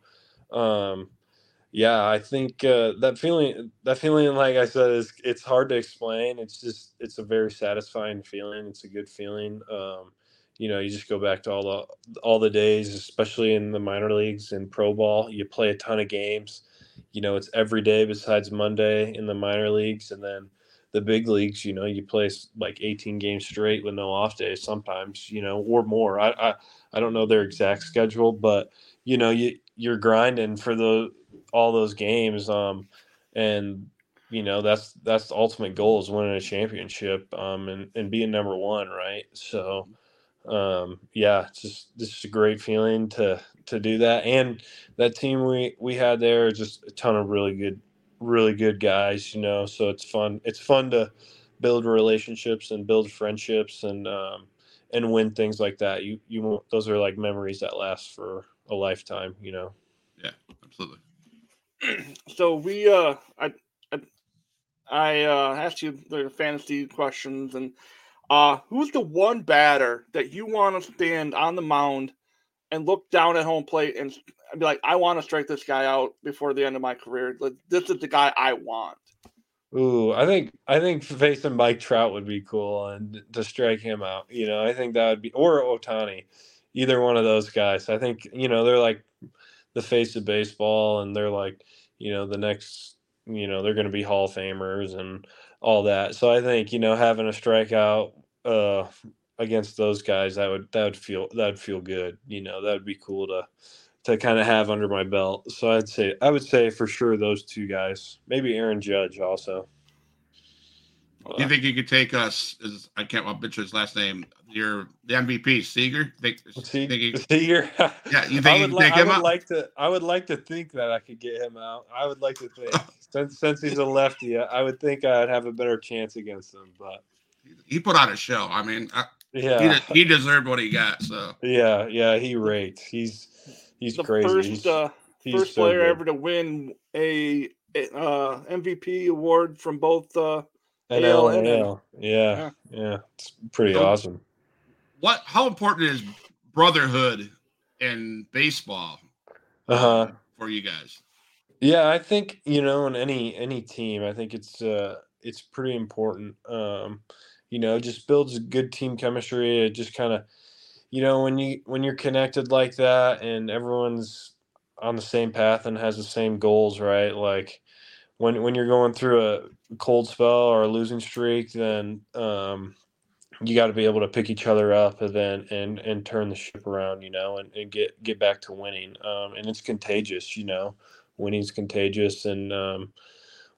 [SPEAKER 2] Um yeah, I think uh, that feeling that feeling like I said is it's hard to explain. It's just it's a very satisfying feeling. It's a good feeling. Um you know, you just go back to all the all the days, especially in the minor leagues and pro ball. You play a ton of games. You know, it's every day besides Monday in the minor leagues, and then the big leagues. You know, you play like 18 games straight with no off days sometimes. You know, or more. I I, I don't know their exact schedule, but you know, you you're grinding for the all those games. Um, and you know that's that's the ultimate goal is winning a championship um, and, and being number one right? So um, yeah it's just this is a great feeling to to do that. And that team we we had there just a ton of really good really good guys you know? So it's fun it's fun to build relationships and build friendships and um, and win things like that. You you those are like memories that last for a lifetime you know?
[SPEAKER 1] Yeah absolutely
[SPEAKER 3] so we uh I I, uh asked you the fantasy questions and uh who's the one batter that you want to stand on the mound and look down at home plate and be like, I want to strike this guy out before the end of my career. Like this is the guy I want.
[SPEAKER 2] Ooh, I think I think facing Mike Trout would be cool and to strike him out. You know, I think that would be or Ohtani, either one of those guys. I think you know they're like the face of baseball, and they're like you know the next you know they're going to be Hall of Famers and all that. So I think you know having a strikeout uh, against those guys that would that would feel that would feel good. You know that would be cool to to kind of have under my belt. So I'd say I would say for sure those two guys. Maybe Aaron Judge also.
[SPEAKER 1] Do you think you could take us? Is I can't well butcher his last name. Your the MVP Seager. Think,
[SPEAKER 2] think he, Seager.
[SPEAKER 1] Yeah, you think you
[SPEAKER 2] could
[SPEAKER 1] take him
[SPEAKER 2] I would
[SPEAKER 1] out?
[SPEAKER 2] like to. I would like to think that I could get him out. I would like to think since since he's a lefty, I would think I'd have a better chance against him. But
[SPEAKER 1] he put on a show. I mean, I,
[SPEAKER 2] yeah,
[SPEAKER 1] he, he, deserved what he got. So
[SPEAKER 2] yeah, yeah, he raked. He's he's
[SPEAKER 3] the
[SPEAKER 2] crazy.
[SPEAKER 3] First,
[SPEAKER 2] he's,
[SPEAKER 3] uh,
[SPEAKER 2] he's
[SPEAKER 3] first
[SPEAKER 2] so
[SPEAKER 3] player
[SPEAKER 2] good.
[SPEAKER 3] ever to win a, a uh, MVP award from both uh,
[SPEAKER 2] NL,
[SPEAKER 3] AL
[SPEAKER 2] NL. Yeah, yeah, it's pretty
[SPEAKER 1] So-
[SPEAKER 2] awesome.
[SPEAKER 1] what? How important is brotherhood in baseball
[SPEAKER 2] Uh huh.
[SPEAKER 1] for you guys?
[SPEAKER 2] Yeah, I think you know in any any team, I think it's uh it's pretty important. Um, you know, just builds good team chemistry. It just kind of, you know, when you when you're connected like that and everyone's on the same path and has the same goals, right? Like when when you're going through a cold spell or a losing streak, then um, you got to be able to pick each other up and then and and turn the ship around, you know, and, and get get back to winning. Um, and it's contagious, you know winning's contagious and um,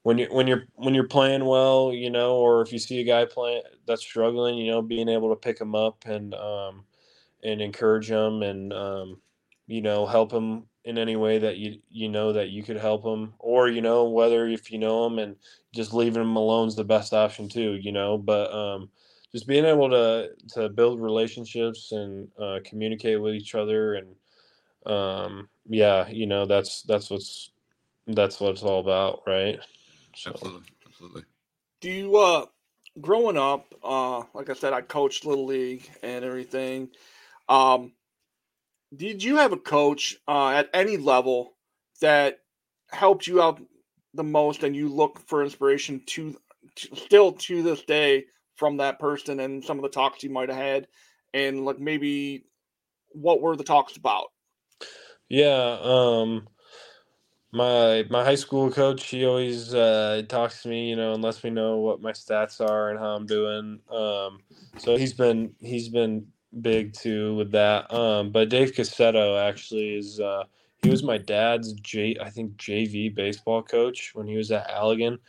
[SPEAKER 2] when you when you're when you're playing well you know or if you see a guy playing that's struggling you know being able to pick him up and um, and encourage him and um, you know help him in any way that you you know that you could help them, or you know whether if you know them and just leaving them alone is the best option too you know but um, just being able to to build relationships and uh, communicate with each other and um yeah you know that's that's what's that's what it's all about right so
[SPEAKER 1] Absolutely, absolutely.
[SPEAKER 3] Do you uh growing up, uh like I said, I coached little league and everything. Um did you have a coach uh at any level that helped you out the most and you look for inspiration to, to still to this day from that person and some of the talks you might have had and like maybe what were the talks about?
[SPEAKER 2] yeah um my my high school coach he always uh talks to me you know and lets me know what my stats are and how i'm doing um so he's been he's been big too with that. Um but dave cassetto actually is uh he was my dad's j i think jv baseball coach when he was at allegan.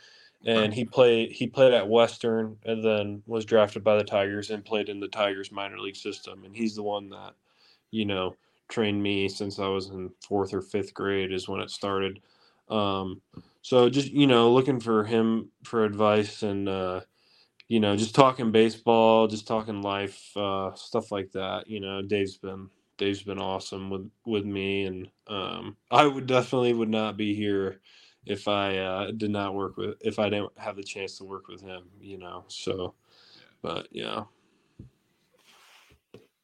[SPEAKER 2] And he played he played at western and then was drafted by the tigers and played in the tigers minor league system. And he's the one that you know trained me since I was in fourth or fifth grade is when it started. Um, so just you know, looking for him for advice and uh, you know, just talking baseball, just talking life, uh, stuff like that. You know, Dave's been Dave's been awesome with with me, and um, I would definitely would not be here if I uh, did not work with if I didn't have the chance to work with him. You know, so but yeah.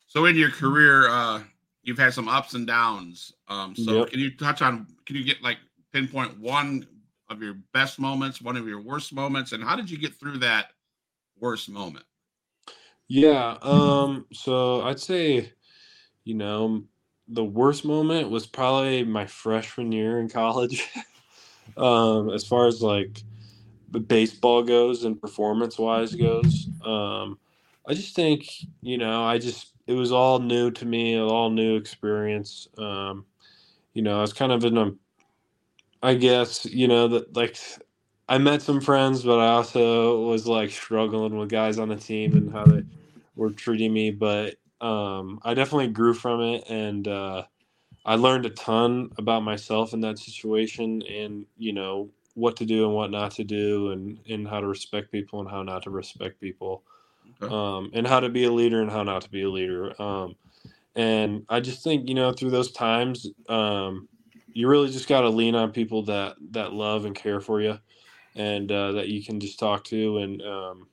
[SPEAKER 1] So in your career, uh, you've had some ups and downs. Um, so
[SPEAKER 2] Yep.
[SPEAKER 1] can you touch on? Can you get like pinpoint one of your best moments, one of your worst moments, and how did you get through that worst moment?
[SPEAKER 2] Yeah. Um. So I'd say, you know, the worst moment was probably my freshman year in college. um, as far as like the baseball goes and performance wise goes. Um, I just think, you know, I just it was all new to me, all new experience. Um, you know, I was kind of in a, I guess, you know, that like I met some friends, but I also was like struggling with guys on the team and how they were treating me. But um, I definitely grew from it, and uh, I learned a ton about myself in that situation, and you know what to do and what not to do, and and how to respect people and how not to respect people,
[SPEAKER 1] Okay.
[SPEAKER 2] um, and how to be a leader and how not to be a leader. Um, and I just think you know through those times, um, you really just got to lean on people that that love and care for you, and uh, that you can just talk to and um,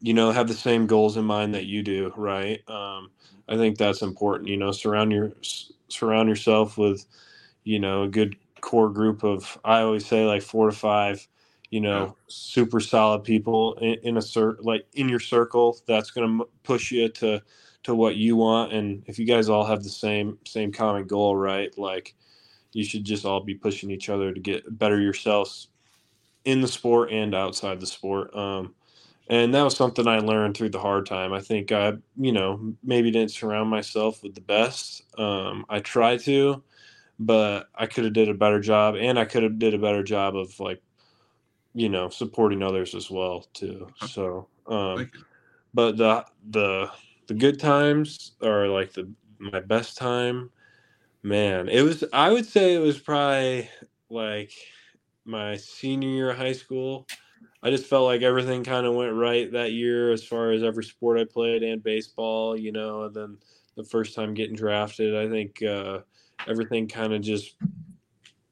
[SPEAKER 2] you know have the same goals in mind that you do. Right? Um, I think that's important. You know, surround your surround yourself with you know a good core group of I always say like four to five. You know,
[SPEAKER 1] Yeah.
[SPEAKER 2] super solid people in, in a cir- like in your circle. That's going to push you to to what you want and if you guys all have the same same common goal right like you should just all be pushing each other to get better yourselves in the sport and outside the sport um and that was something i learned through the hard time. I think i you know maybe didn't surround myself with the best um i tried to but i could have did a better job and i could have did a better job of like you know supporting others as well too so um but the the the good times are like the my best time. Man it was i would say it was probably like my senior year of high school i just felt like everything kind of went right that year as far as every sport i played and baseball you know and then the first time getting drafted i think uh everything kind of just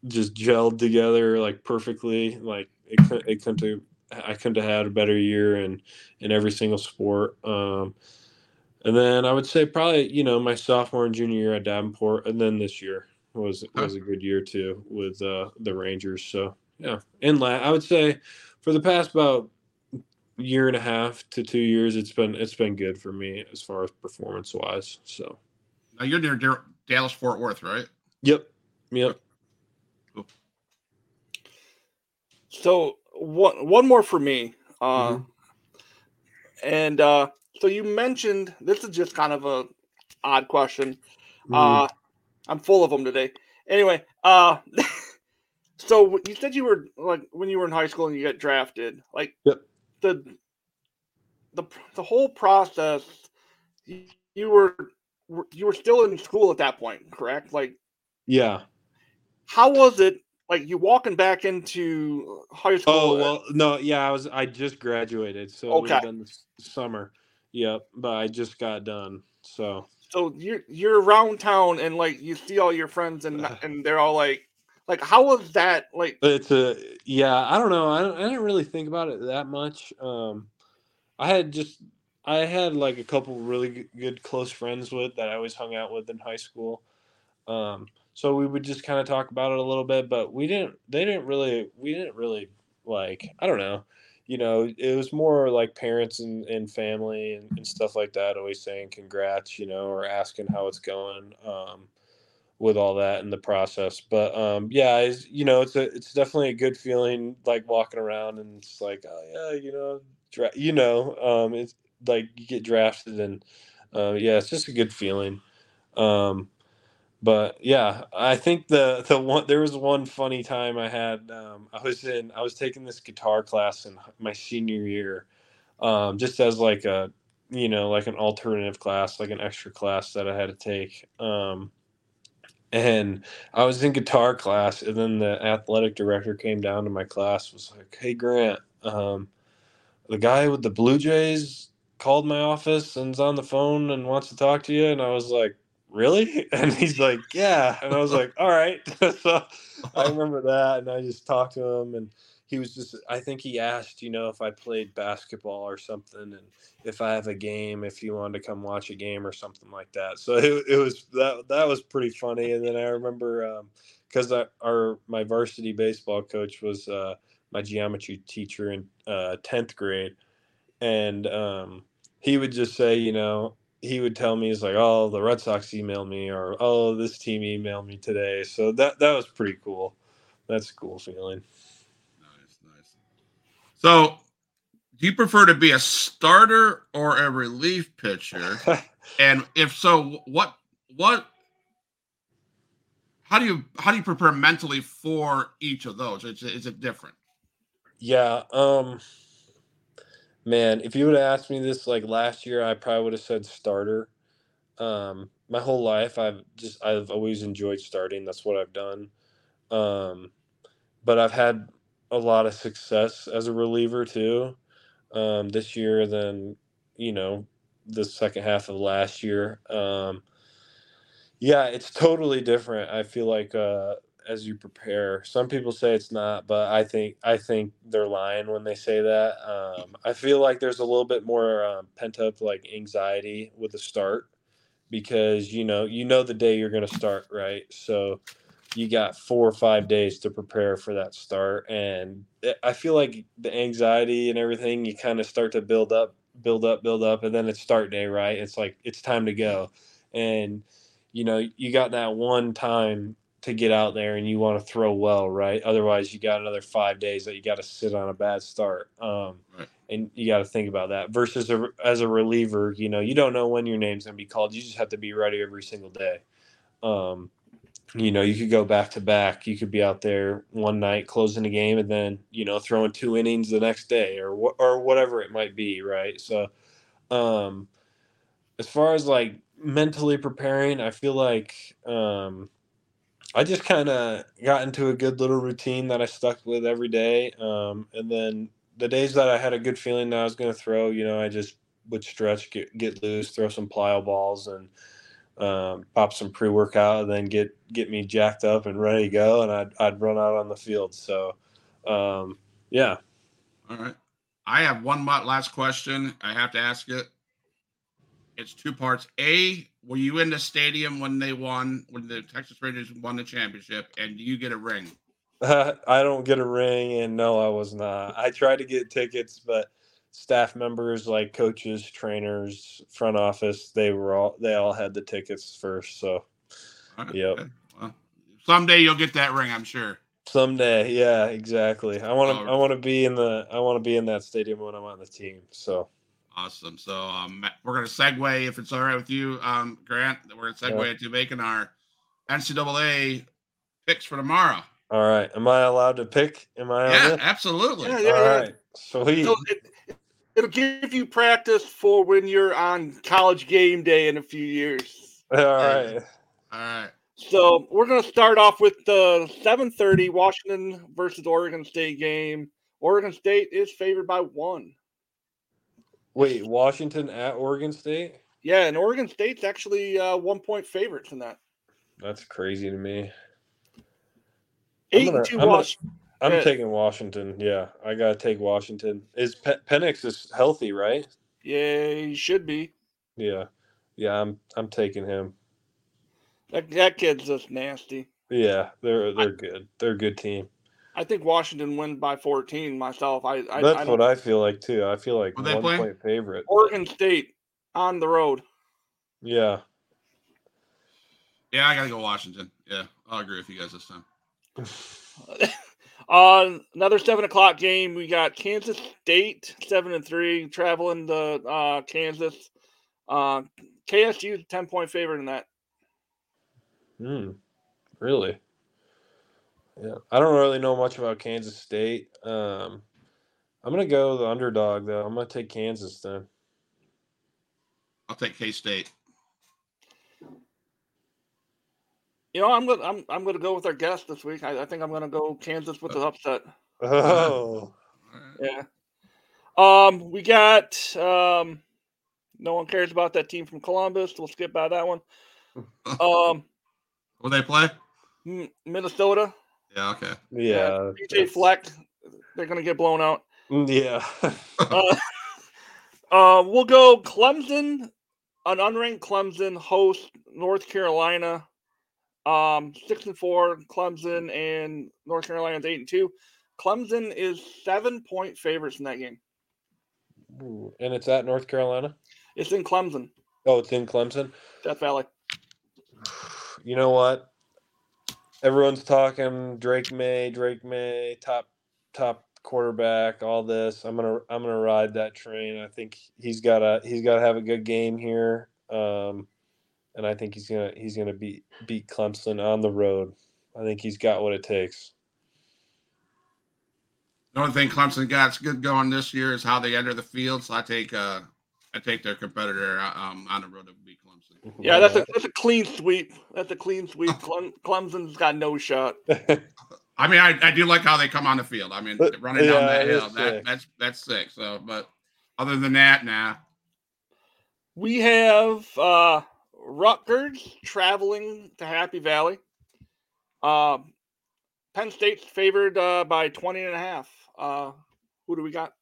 [SPEAKER 2] just gelled together like perfectly like it couldn't it couldn't have, i couldn't have had a better year in in every single sport um and then I would say probably you know my sophomore and junior year at Davenport, and then this year was was a good year too with uh, the Rangers. So yeah, and la- I would say for the past about year and a half to two years, it's been it's been good for me as far as performance wise. So
[SPEAKER 1] Now you're near Dar- Dallas Fort Worth, right?
[SPEAKER 2] yep, yep.
[SPEAKER 3] So one one more for me. Uh,
[SPEAKER 2] Mhm.
[SPEAKER 3] And uh, so you mentioned this is just kind of a odd question.
[SPEAKER 2] Mhm.
[SPEAKER 3] Uh, I'm full of them today. Anyway, uh, so you said you were like when you were in high school and you got drafted. Like
[SPEAKER 2] Yep.
[SPEAKER 3] the the the whole process. You, you were you were still in school at that point, correct? Like
[SPEAKER 2] yeah.
[SPEAKER 3] how was it? Like you walking back into high oh, school?
[SPEAKER 2] Oh well, no, yeah. I was I just graduated, so it would have
[SPEAKER 3] Okay.
[SPEAKER 2] summer. Yep, but I just got done. So
[SPEAKER 3] so you're you're around town and like you see all your friends and uh-huh. and they're all like like how was that like
[SPEAKER 2] It's a yeah. I don't know. I I didn't really think about it that much. Um, I had just I had like a couple really good close friends with that I always hung out with in high school. Um, so we would just kind of talk about it a little bit, but we didn't. They didn't really. We didn't really like. I don't know. You know, it was more like parents and, and family and, and stuff like that always saying congrats, you know, or asking how it's going. Um, with all that in the process. But um, yeah, it's, you know, it's a it's definitely a good feeling like walking around and it's like, oh yeah, you know, dra- you know, um, it's like you get drafted and uh, yeah, it's just a good feeling. Um, but yeah, I think the the one there was one funny time I had. Um, I was in I was taking this guitar class in my senior year, um, just as like a you know like an alternative class, like an extra class that I had to take. Um, and I was in guitar class, and then the athletic director came down to my class, was like, "Hey Grant, um, the guy with the Blue Jays called my office and's on the phone and wants to talk to you." And I was like, "Really?" And he's like, "Yeah." And I was like, "All right." so I remember that, and I just talked to him, and he was just. I think he asked, you know, if I played basketball or something, and if I have a game, if you wanted to come watch a game or something like that. So it, it was that that was pretty funny. And then I remember because I our my varsity baseball coach was uh, my geometry teacher in uh, tenth grade, and um, he would just say, you know, he would tell me he's like, "Oh, the Red Sox emailed me," or "Oh, this team emailed me today." So that that was pretty cool. That's a cool feeling.
[SPEAKER 1] So, do you prefer to be a starter or a relief pitcher? and if so, what what how do you how do you prepare mentally for each of those? Is, is it different?
[SPEAKER 2] yeah, um man, if you would have asked me this like last year, I probably would have said starter. Um my whole life I've just I've always enjoyed starting. That's what I've done. Um but I've had a lot of success as a reliever too. Um this year than, you know, the second half of last year. Um yeah, it's totally different. I feel like uh, as you prepare, some people say it's not, but I think I think they're lying when they say that. Um, I feel like there's a little bit more um, pent up like anxiety with the start because you know you know the day you're going to start, right? So you got four or five days to prepare for that start, and I feel like the anxiety and everything you kind of start to build up, build up, build up, and then it's start day, right? It's like it's time to go, and you know, you got that one time to get out there and you want to throw well, right? Otherwise, you got another five days that you got to sit on a bad start. Um,
[SPEAKER 1] right.
[SPEAKER 2] And you got to think about that. Versus a, as a reliever, you know, you don't know when your name's going to be called. You just have to be ready every single day. Um, you know, you could go back to back. You could be out there one night closing the game and then, you know, throwing two innings the next day or what or whatever it might be, right? So um as far as like mentally preparing, I feel like um, I just kind of got into a good little routine that I stuck with every day. Um, and then the days that I had a good feeling that I was going to throw, you know, I just would stretch, get get loose, throw some plyo balls, and um, pop some pre workout, and then get get me jacked up and ready to go, and I'd I'd run out on the field. So, um, yeah.
[SPEAKER 1] All right. I have one last question. I have to ask it it's two parts. A, were you in the stadium when they won, when the Texas Rangers won the championship, and do you get a ring?
[SPEAKER 2] Uh, I don't get a ring, and no, I was not. I tried to get tickets, but staff members like coaches, trainers, front office, they were all they all had the tickets first. So,
[SPEAKER 1] okay. yep. Well, someday you'll get that ring, I'm sure.
[SPEAKER 2] Someday, yeah, exactly. I want to. I want to be in the. I want to be in that stadium when I'm on the team. So.
[SPEAKER 1] Awesome. So um, we're going to segue, if it's all right with you, um, Grant, we're going to segue yeah. into making our NCAA picks for tomorrow.
[SPEAKER 2] All right. Am I allowed to pick? Am I?
[SPEAKER 1] Yeah, absolutely.
[SPEAKER 3] Yeah, yeah,
[SPEAKER 2] all yeah. right. Sweet. So
[SPEAKER 3] it, it'll give you practice for when you're on college game day in a few years.
[SPEAKER 2] All right.
[SPEAKER 1] All right.
[SPEAKER 3] So we're going to start off with the 7:30 Washington versus Oregon State game. Oregon State is favored by one.
[SPEAKER 2] Wait, Washington at Oregon State?
[SPEAKER 3] Yeah, and Oregon State's actually uh, one point favorites in that.
[SPEAKER 2] That's crazy to me.
[SPEAKER 3] 8 gonna, and two
[SPEAKER 2] I'm, gonna, I'm yeah. taking Washington. Yeah, I gotta take Washington. Is Pe- Penix is healthy, right?
[SPEAKER 3] Yeah, he should be.
[SPEAKER 2] Yeah, yeah, I'm I'm taking him.
[SPEAKER 3] That that kid's just nasty.
[SPEAKER 2] Yeah, they're they're I, good. They're a good team.
[SPEAKER 3] I think Washington wins by 14 myself. I, I
[SPEAKER 2] that's
[SPEAKER 3] I
[SPEAKER 2] what I feel like too. I feel like one point favorite.
[SPEAKER 3] Oregon State on the road.
[SPEAKER 2] Yeah.
[SPEAKER 1] Yeah, I gotta go Washington. Yeah, I'll agree with you guys this time.
[SPEAKER 3] uh, another seven o'clock game. We got Kansas State seven and three traveling to uh, Kansas. Uh, KSU ten point favorite in that.
[SPEAKER 2] Hmm. Really? Yeah, I don't really know much about Kansas State. Um, I'm gonna go the underdog though. I'm gonna take Kansas then.
[SPEAKER 1] I'll take K State.
[SPEAKER 3] You know, I'm gonna I'm I'm gonna go with our guest this week. I, I think I'm gonna go Kansas with the upset.
[SPEAKER 2] Oh,
[SPEAKER 3] yeah. Um, we got um, no one cares about that team from Columbus. We'll skip by that one. Um,
[SPEAKER 1] will they play?
[SPEAKER 3] Minnesota.
[SPEAKER 1] Yeah. Okay.
[SPEAKER 2] Yeah.
[SPEAKER 3] yeah PJ Fleck, they're gonna get blown out.
[SPEAKER 2] Mm, yeah.
[SPEAKER 3] uh, uh, we'll go Clemson, an unranked Clemson host North Carolina. Um, six and four, Clemson and North Carolina's eight and two. Clemson is seven point favorites in that game.
[SPEAKER 2] Ooh, and it's at North Carolina.
[SPEAKER 3] It's in Clemson,
[SPEAKER 2] Oh, it's in Clemson.
[SPEAKER 3] Death Valley.
[SPEAKER 2] You know what? Everyone's talking Drake Maye, Drake Maye, top top quarterback, all this. I'm gonna I'm gonna ride that train. I think he's gotta he's gotta have a good game here. Um, and I think he's gonna he's gonna beat beat Clemson on the road. I think he's got what it takes.
[SPEAKER 1] The only thing Clemson got's good going this year is how they enter the field. So I take uh I take their competitor uh, um on the road to beat Clemson.
[SPEAKER 3] Yeah, that's a that's a clean sweep. That's a clean sweep. Clemson's got no shot.
[SPEAKER 1] I mean, I, I do like how they come on the field. I mean,
[SPEAKER 2] But-
[SPEAKER 1] running down that hill,
[SPEAKER 2] is
[SPEAKER 1] that,
[SPEAKER 2] sick.
[SPEAKER 1] that's that's sick. So, but other than that, nah.
[SPEAKER 3] We have uh Rutgers traveling to Happy Valley. Um Penn State's favored uh, by 20 and a half. Uh, who do we got?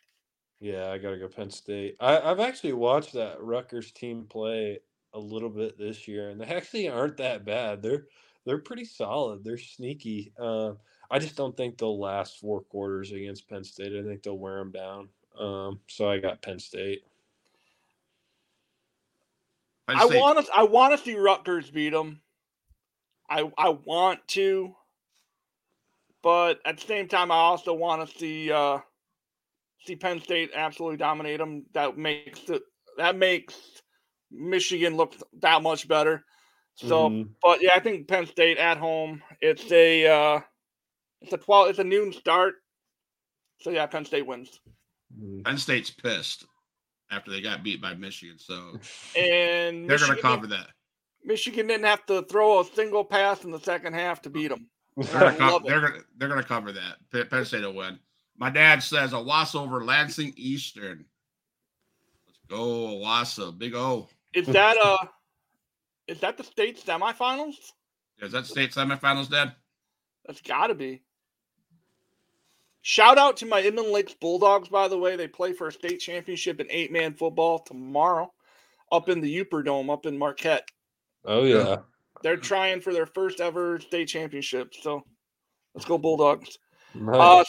[SPEAKER 2] Yeah, I gotta go Penn State. I, I've actually watched that Rutgers team play a little bit this year, and they actually aren't that bad. They're they're pretty solid. They're sneaky. Um, I just don't think they'll last four quarters against Penn State. I think they'll wear them down. Um, so I got Penn State.
[SPEAKER 3] I want to. I want to see Rutgers beat them. I I want to, but at the same time, I also want to see uh, see Penn State absolutely dominate them. That makes it. That makes Michigan look that much better. So,
[SPEAKER 2] Mhm.
[SPEAKER 3] but yeah, I think Penn State at home. It's a uh, it's a twelve. It's a noon start. So yeah, Penn State wins.
[SPEAKER 1] Penn State's pissed after they got beat by Michigan, so
[SPEAKER 3] And
[SPEAKER 1] they're going to cover that.
[SPEAKER 3] Michigan didn't have to throw a single pass in the second half to beat them.
[SPEAKER 1] They're going to
[SPEAKER 3] love
[SPEAKER 1] cover, they're gonna, they're going to cover that. Penn- Penn State will win. My dad says Owosso over Lansing Eastern. Let's go Owosso, big O.
[SPEAKER 3] Is that uh is that the state semifinals?
[SPEAKER 1] Is that state semifinals, Dad?
[SPEAKER 3] That's gotta be. Shout out to my Inland Lakes Bulldogs, by the way. They play for a state championship in eight man football tomorrow up in the Yooper Dome up in Marquette.
[SPEAKER 2] Oh yeah.
[SPEAKER 3] They're trying for their first ever state championship. So let's go Bulldogs. Uh,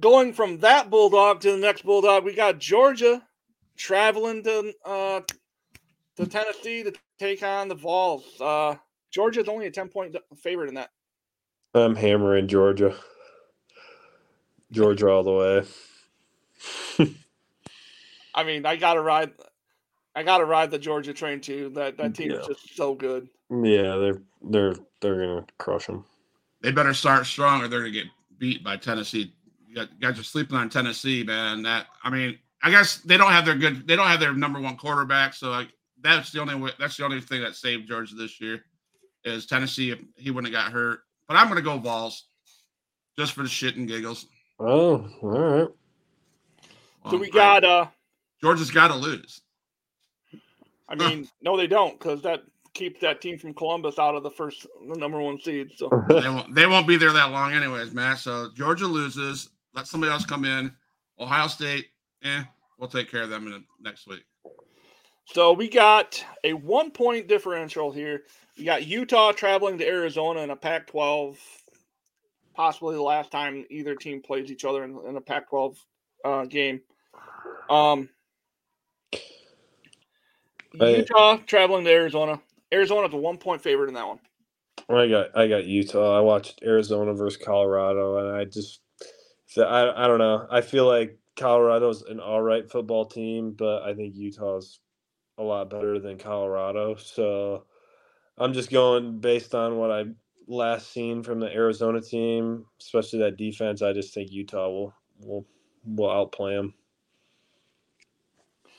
[SPEAKER 3] going from that Bulldog to the next Bulldog, we got Georgia traveling to uh, to Tennessee to take on the Vols. Uh, Georgia's only a 10 point favorite in that.
[SPEAKER 2] I'm hammering Georgia. Georgia all the way.
[SPEAKER 3] I mean, I gotta ride I gotta ride the Georgia train too. That that team is just so good.
[SPEAKER 2] Yeah, they're they're they're gonna crush them.
[SPEAKER 1] They better start strong or they're going to get beat by Tennessee. You got- guys are sleeping on Tennessee, man. That I mean, I guess they don't have their good. They don't have their number one quarterback, so like that's the only way. That's the only thing that saved Georgia this year is Tennessee. If he wouldn't have got hurt, but I'm going to go Vols just for the shit and giggles.
[SPEAKER 2] Oh, all right.
[SPEAKER 3] So
[SPEAKER 1] Well,
[SPEAKER 3] we
[SPEAKER 1] I-
[SPEAKER 3] got uh
[SPEAKER 1] Georgia's got to lose.
[SPEAKER 3] I mean, no they don't, because that keeps that team from Columbus out of the first the number one seed. So
[SPEAKER 1] They won't. They won't be there that long, anyways, Matt. So Georgia loses. Let somebody else come in. Ohio State, eh, we'll take care of them in the next week.
[SPEAKER 3] So we got a one point differential here. We got Utah traveling to Arizona in a Pac 12, possibly the last time either team plays each other in, in a Pac 12 uh, game. Um,
[SPEAKER 2] Right.
[SPEAKER 3] Utah traveling to Arizona. Arizona's a one point favorite in that one.
[SPEAKER 2] I got I got Utah. I watched Arizona versus Colorado, and I just I I don't know. I feel like Colorado's an all right football team, but I think Utah's a lot better than Colorado. So I'm just going based on what I last seen from the Arizona team, especially that defense. I just think Utah will will will outplay them.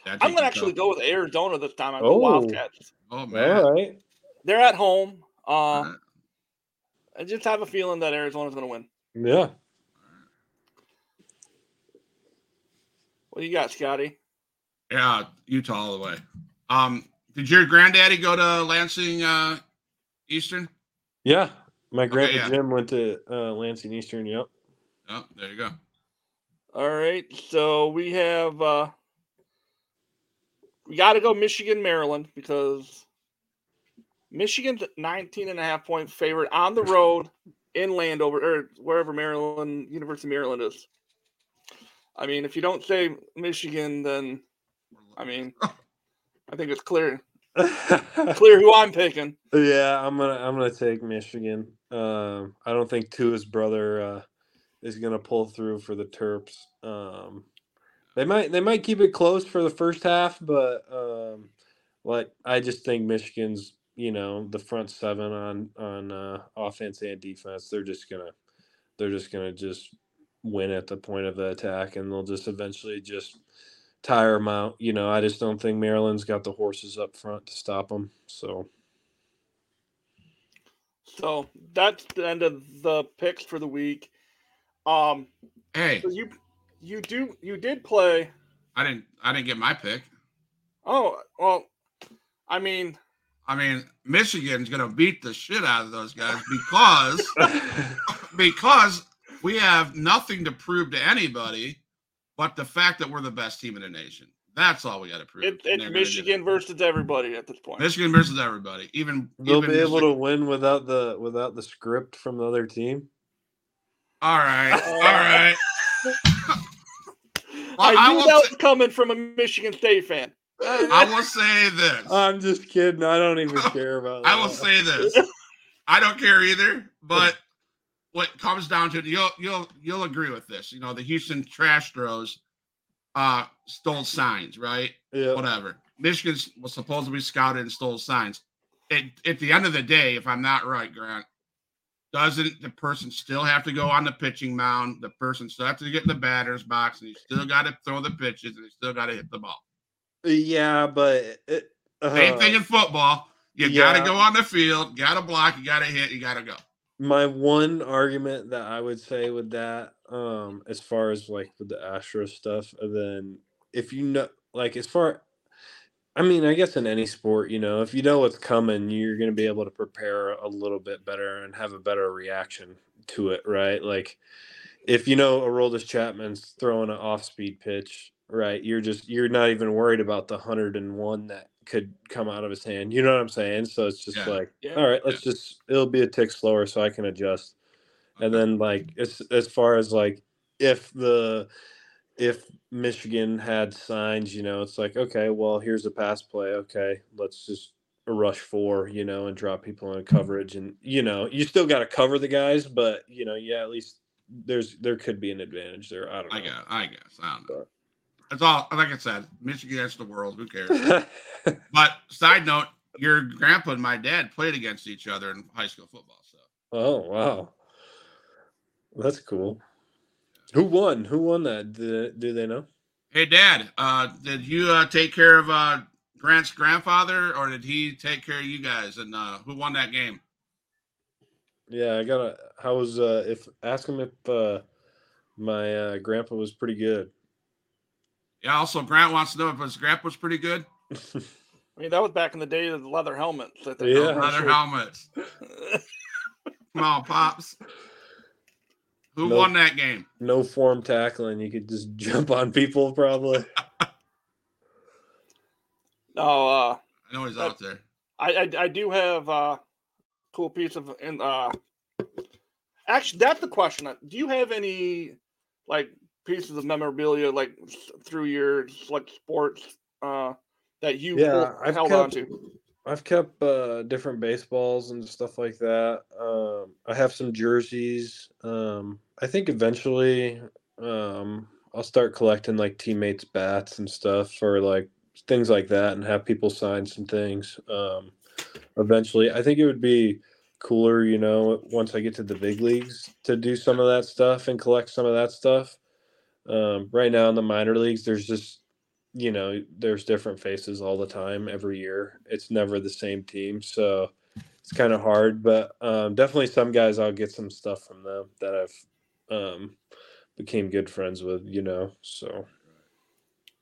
[SPEAKER 1] I
[SPEAKER 3] I'm going to actually go with Arizona this time. I go
[SPEAKER 2] Oh.
[SPEAKER 3] Wildcats.
[SPEAKER 1] Oh man,
[SPEAKER 2] All right.
[SPEAKER 3] They're at home. Uh,
[SPEAKER 1] All right.
[SPEAKER 3] I just have a feeling that Arizona's going to win.
[SPEAKER 2] Yeah.
[SPEAKER 3] What do you got, Scotty?
[SPEAKER 1] yeah, Utah all the way. Um, did your granddaddy go to Lansing uh, Eastern?
[SPEAKER 2] Yeah. My grandpa
[SPEAKER 1] yeah.
[SPEAKER 2] Jim went to uh, Lansing Eastern. Yep.
[SPEAKER 1] Oh, there you go.
[SPEAKER 3] All right. So we have uh we got to go Michigan Maryland because Michigan's 19 and a half point favorite on the road in Landover or wherever Maryland University of Maryland is. I mean, if you don't say Michigan, then I mean, I think it's clear clear who I'm picking.
[SPEAKER 2] Yeah, I'm gonna I'm gonna take Michigan. Um, I don't think Tua's brother uh, is gonna pull through for the Terps. Um, they might they might keep it close for the first half, but um, like I just think Michigan's you know the front seven on on uh, offense and defense. They're just gonna they're just gonna just win at the point of the attack, and they'll just eventually just tire them out. You know, I just don't think Maryland's got the horses up front to stop them. So.
[SPEAKER 3] So that's the end of the picks for the week. Um,
[SPEAKER 1] hey,
[SPEAKER 3] so you you do you did play.
[SPEAKER 1] I didn't I didn't get my pick.
[SPEAKER 3] Oh well, I mean,
[SPEAKER 1] I mean Michigan's gonna beat the shit out of those guys because because we have nothing to prove to anybody but the fact that we're the best team in the nation. That's all we got to prove.
[SPEAKER 3] It, it's Michigan versus everybody at this point.
[SPEAKER 1] Michigan versus everybody. Even
[SPEAKER 2] they'll
[SPEAKER 1] even
[SPEAKER 2] be able to win without the without the script from the other team.
[SPEAKER 1] All right, all right.
[SPEAKER 3] well, I, I knew that say, was coming from a Michigan State fan.
[SPEAKER 1] I will say this.
[SPEAKER 2] I'm just kidding. I don't even care about.
[SPEAKER 1] I will say this. I don't care either. But what comes down to it, you'll you'll you'll agree with this. You know, the Houston Trash Throws uh stole signs, right?
[SPEAKER 2] Yeah.
[SPEAKER 1] Whatever. Michigan was supposed to be scouted and stole signs. It, at the end of the day, if I'm not right, Grant, doesn't the person still have to go on the pitching mound? The person still have to get in the batter's box, and you still got to throw the pitches, and you still got to hit the ball.
[SPEAKER 2] Yeah, but it,
[SPEAKER 1] uh, same thing in football. You yeah. got to go on the field, got to block, you got to hit, you got to go.
[SPEAKER 2] My one argument that I would say with that, um, as far as like with the Astro stuff, then if you know, like as far I mean, I guess in any sport, you know, if you know what's coming, you're going to be able to prepare a little bit better and have a better reaction to it, right? Like if you know Aroldis Chapman's throwing an off-speed pitch, right? You're just you're not even worried about the 101 that could come out of his hand. You know what I'm saying? So it's just yeah. like, yeah. all right, let's yeah. just it'll be a tick slower so I can adjust. And then like as as far as like if the if Michigan had signs, you know, it's like, okay, well, here's a pass play. Okay, let's just rush four, you know, and drop people in coverage. And, you know, you still got to cover the guys, but, you know, yeah, at least there's, there could be an advantage there. I don't know.
[SPEAKER 1] I guess. I guess. I don't know. It's all, like I said, Michigan against the world. Who cares? but side note, your grandpa and my dad played against each other in high school football. So.
[SPEAKER 2] Oh, wow. That's cool. Who won? Who won that? Do, do they know?
[SPEAKER 1] Hey, Dad, uh, did you uh, take care of uh, Grant's grandfather, or did he take care of you guys? And uh, who won that game?
[SPEAKER 2] Yeah, I gotta. How was uh, if ask him if uh, my uh, grandpa was pretty good.
[SPEAKER 1] Yeah. Also, Grant wants to know if his grandpa was pretty good.
[SPEAKER 3] I mean, that was back in the day of the leather helmets.
[SPEAKER 1] yeah, leather sure. helmets. Come on, pops. Who no, won that game?
[SPEAKER 2] No form tackling. You could just jump on people, probably.
[SPEAKER 3] oh, uh,
[SPEAKER 1] I know he's out there.
[SPEAKER 3] I, I, I do have a uh, cool piece of in uh actually that's the question. Do you have any like pieces of memorabilia like through your like sports uh that you
[SPEAKER 2] yeah, held kept, on to? I've kept uh, different baseballs and stuff like that. Um, I have some jerseys. Um, I think eventually um, I'll start collecting like teammates' bats and stuff for like things like that, and have people sign some things. Um, eventually, I think it would be cooler, you know, once I get to the big leagues to do some of that stuff and collect some of that stuff. Um, right now in the minor leagues, there's just you know, there's different faces all the time every year. It's never the same team, so it's kind of hard. But um, definitely, some guys I'll get some stuff from them that I've um, became good friends with. You know, so.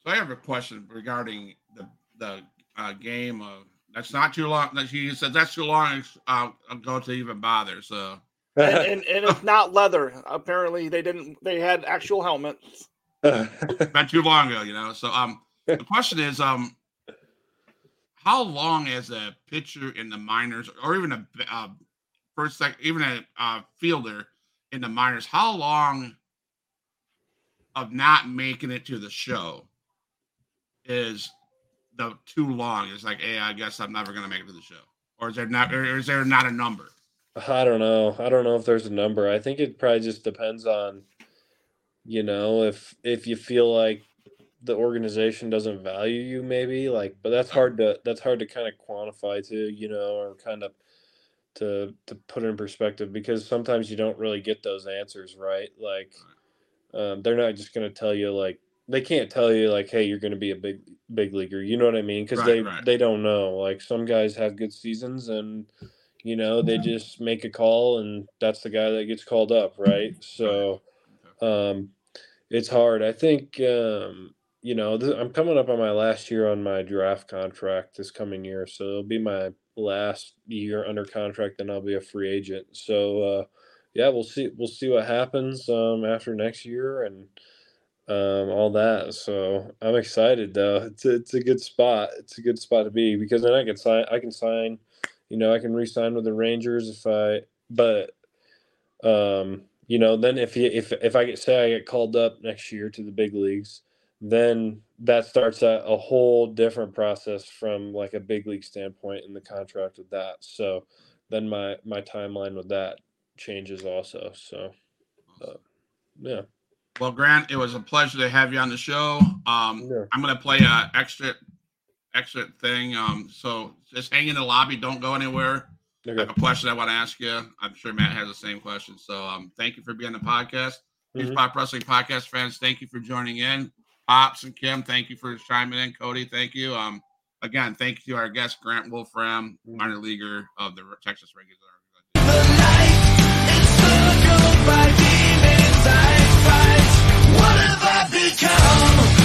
[SPEAKER 1] So I have a question regarding the the uh, game of that's not too long. That you said that's too long uh, ago to even bother. So.
[SPEAKER 3] And, and, and it's not leather. Apparently, they didn't. They had actual helmets.
[SPEAKER 1] not too long ago, you know. So um, the question is, um, how long as a pitcher in the minors, or even a uh, first, sec, even a uh, fielder in the minors, how long of not making it to the show is the too long. It's like, hey, I guess I'm never gonna make it to the show, or is there not, or is there not a number?
[SPEAKER 2] I don't know. I don't know if there's a number. I think it probably just depends on, you know, if if you feel like the organization doesn't value you, maybe like, but that's hard to that's hard to kind of quantify to, you know, or kind of to to put in perspective because sometimes you don't really get those answers right. Like, um, they're not just going to tell you like they can't tell you like, hey, you're going to be a big big leaguer. You know what I mean? Because
[SPEAKER 1] Right,
[SPEAKER 2] they
[SPEAKER 1] right.
[SPEAKER 2] they don't know. Like some guys have good seasons and you know they just make a call and that's the guy that gets called up, right? So um, it's hard. I think um, you know th- I'm coming up on my last year on my draft contract this coming year, so it'll be my last year under contract, then I'll be a free agent. So uh, yeah, we'll see. We'll see what happens um, after next year and um, all that. So I'm excited though. It's a, it's a good spot. It's a good spot to be because then I can sign. I can sign. You know, I can re-sign with the Rangers if I. But um, you know, then if you, if if I get say I get called up next year to the big leagues, then that starts a, a whole different process from like a big league standpoint in the contract with that. So then my my timeline with that changes also. So yeah,
[SPEAKER 1] Well, Grant, it was a pleasure to have you on the show. Um,
[SPEAKER 2] Yeah.
[SPEAKER 1] I'm gonna play a extra extra thing. Um, so just hang in the lobby. Don't go anywhere. I have a question I want to ask you. I'm sure Matt has the same question. So um, thank you for being on the podcast. Huge
[SPEAKER 2] Mhm.
[SPEAKER 1] Pop Wrestling Podcast fans, thank you for joining in. Pops and Kim, thank you for chiming in. Cody, thank you. Um, again, thank you to our guest Grant Wolfram,
[SPEAKER 2] Mhm.
[SPEAKER 1] minor leaguer of the Texas Regular.
[SPEAKER 4] What have I become?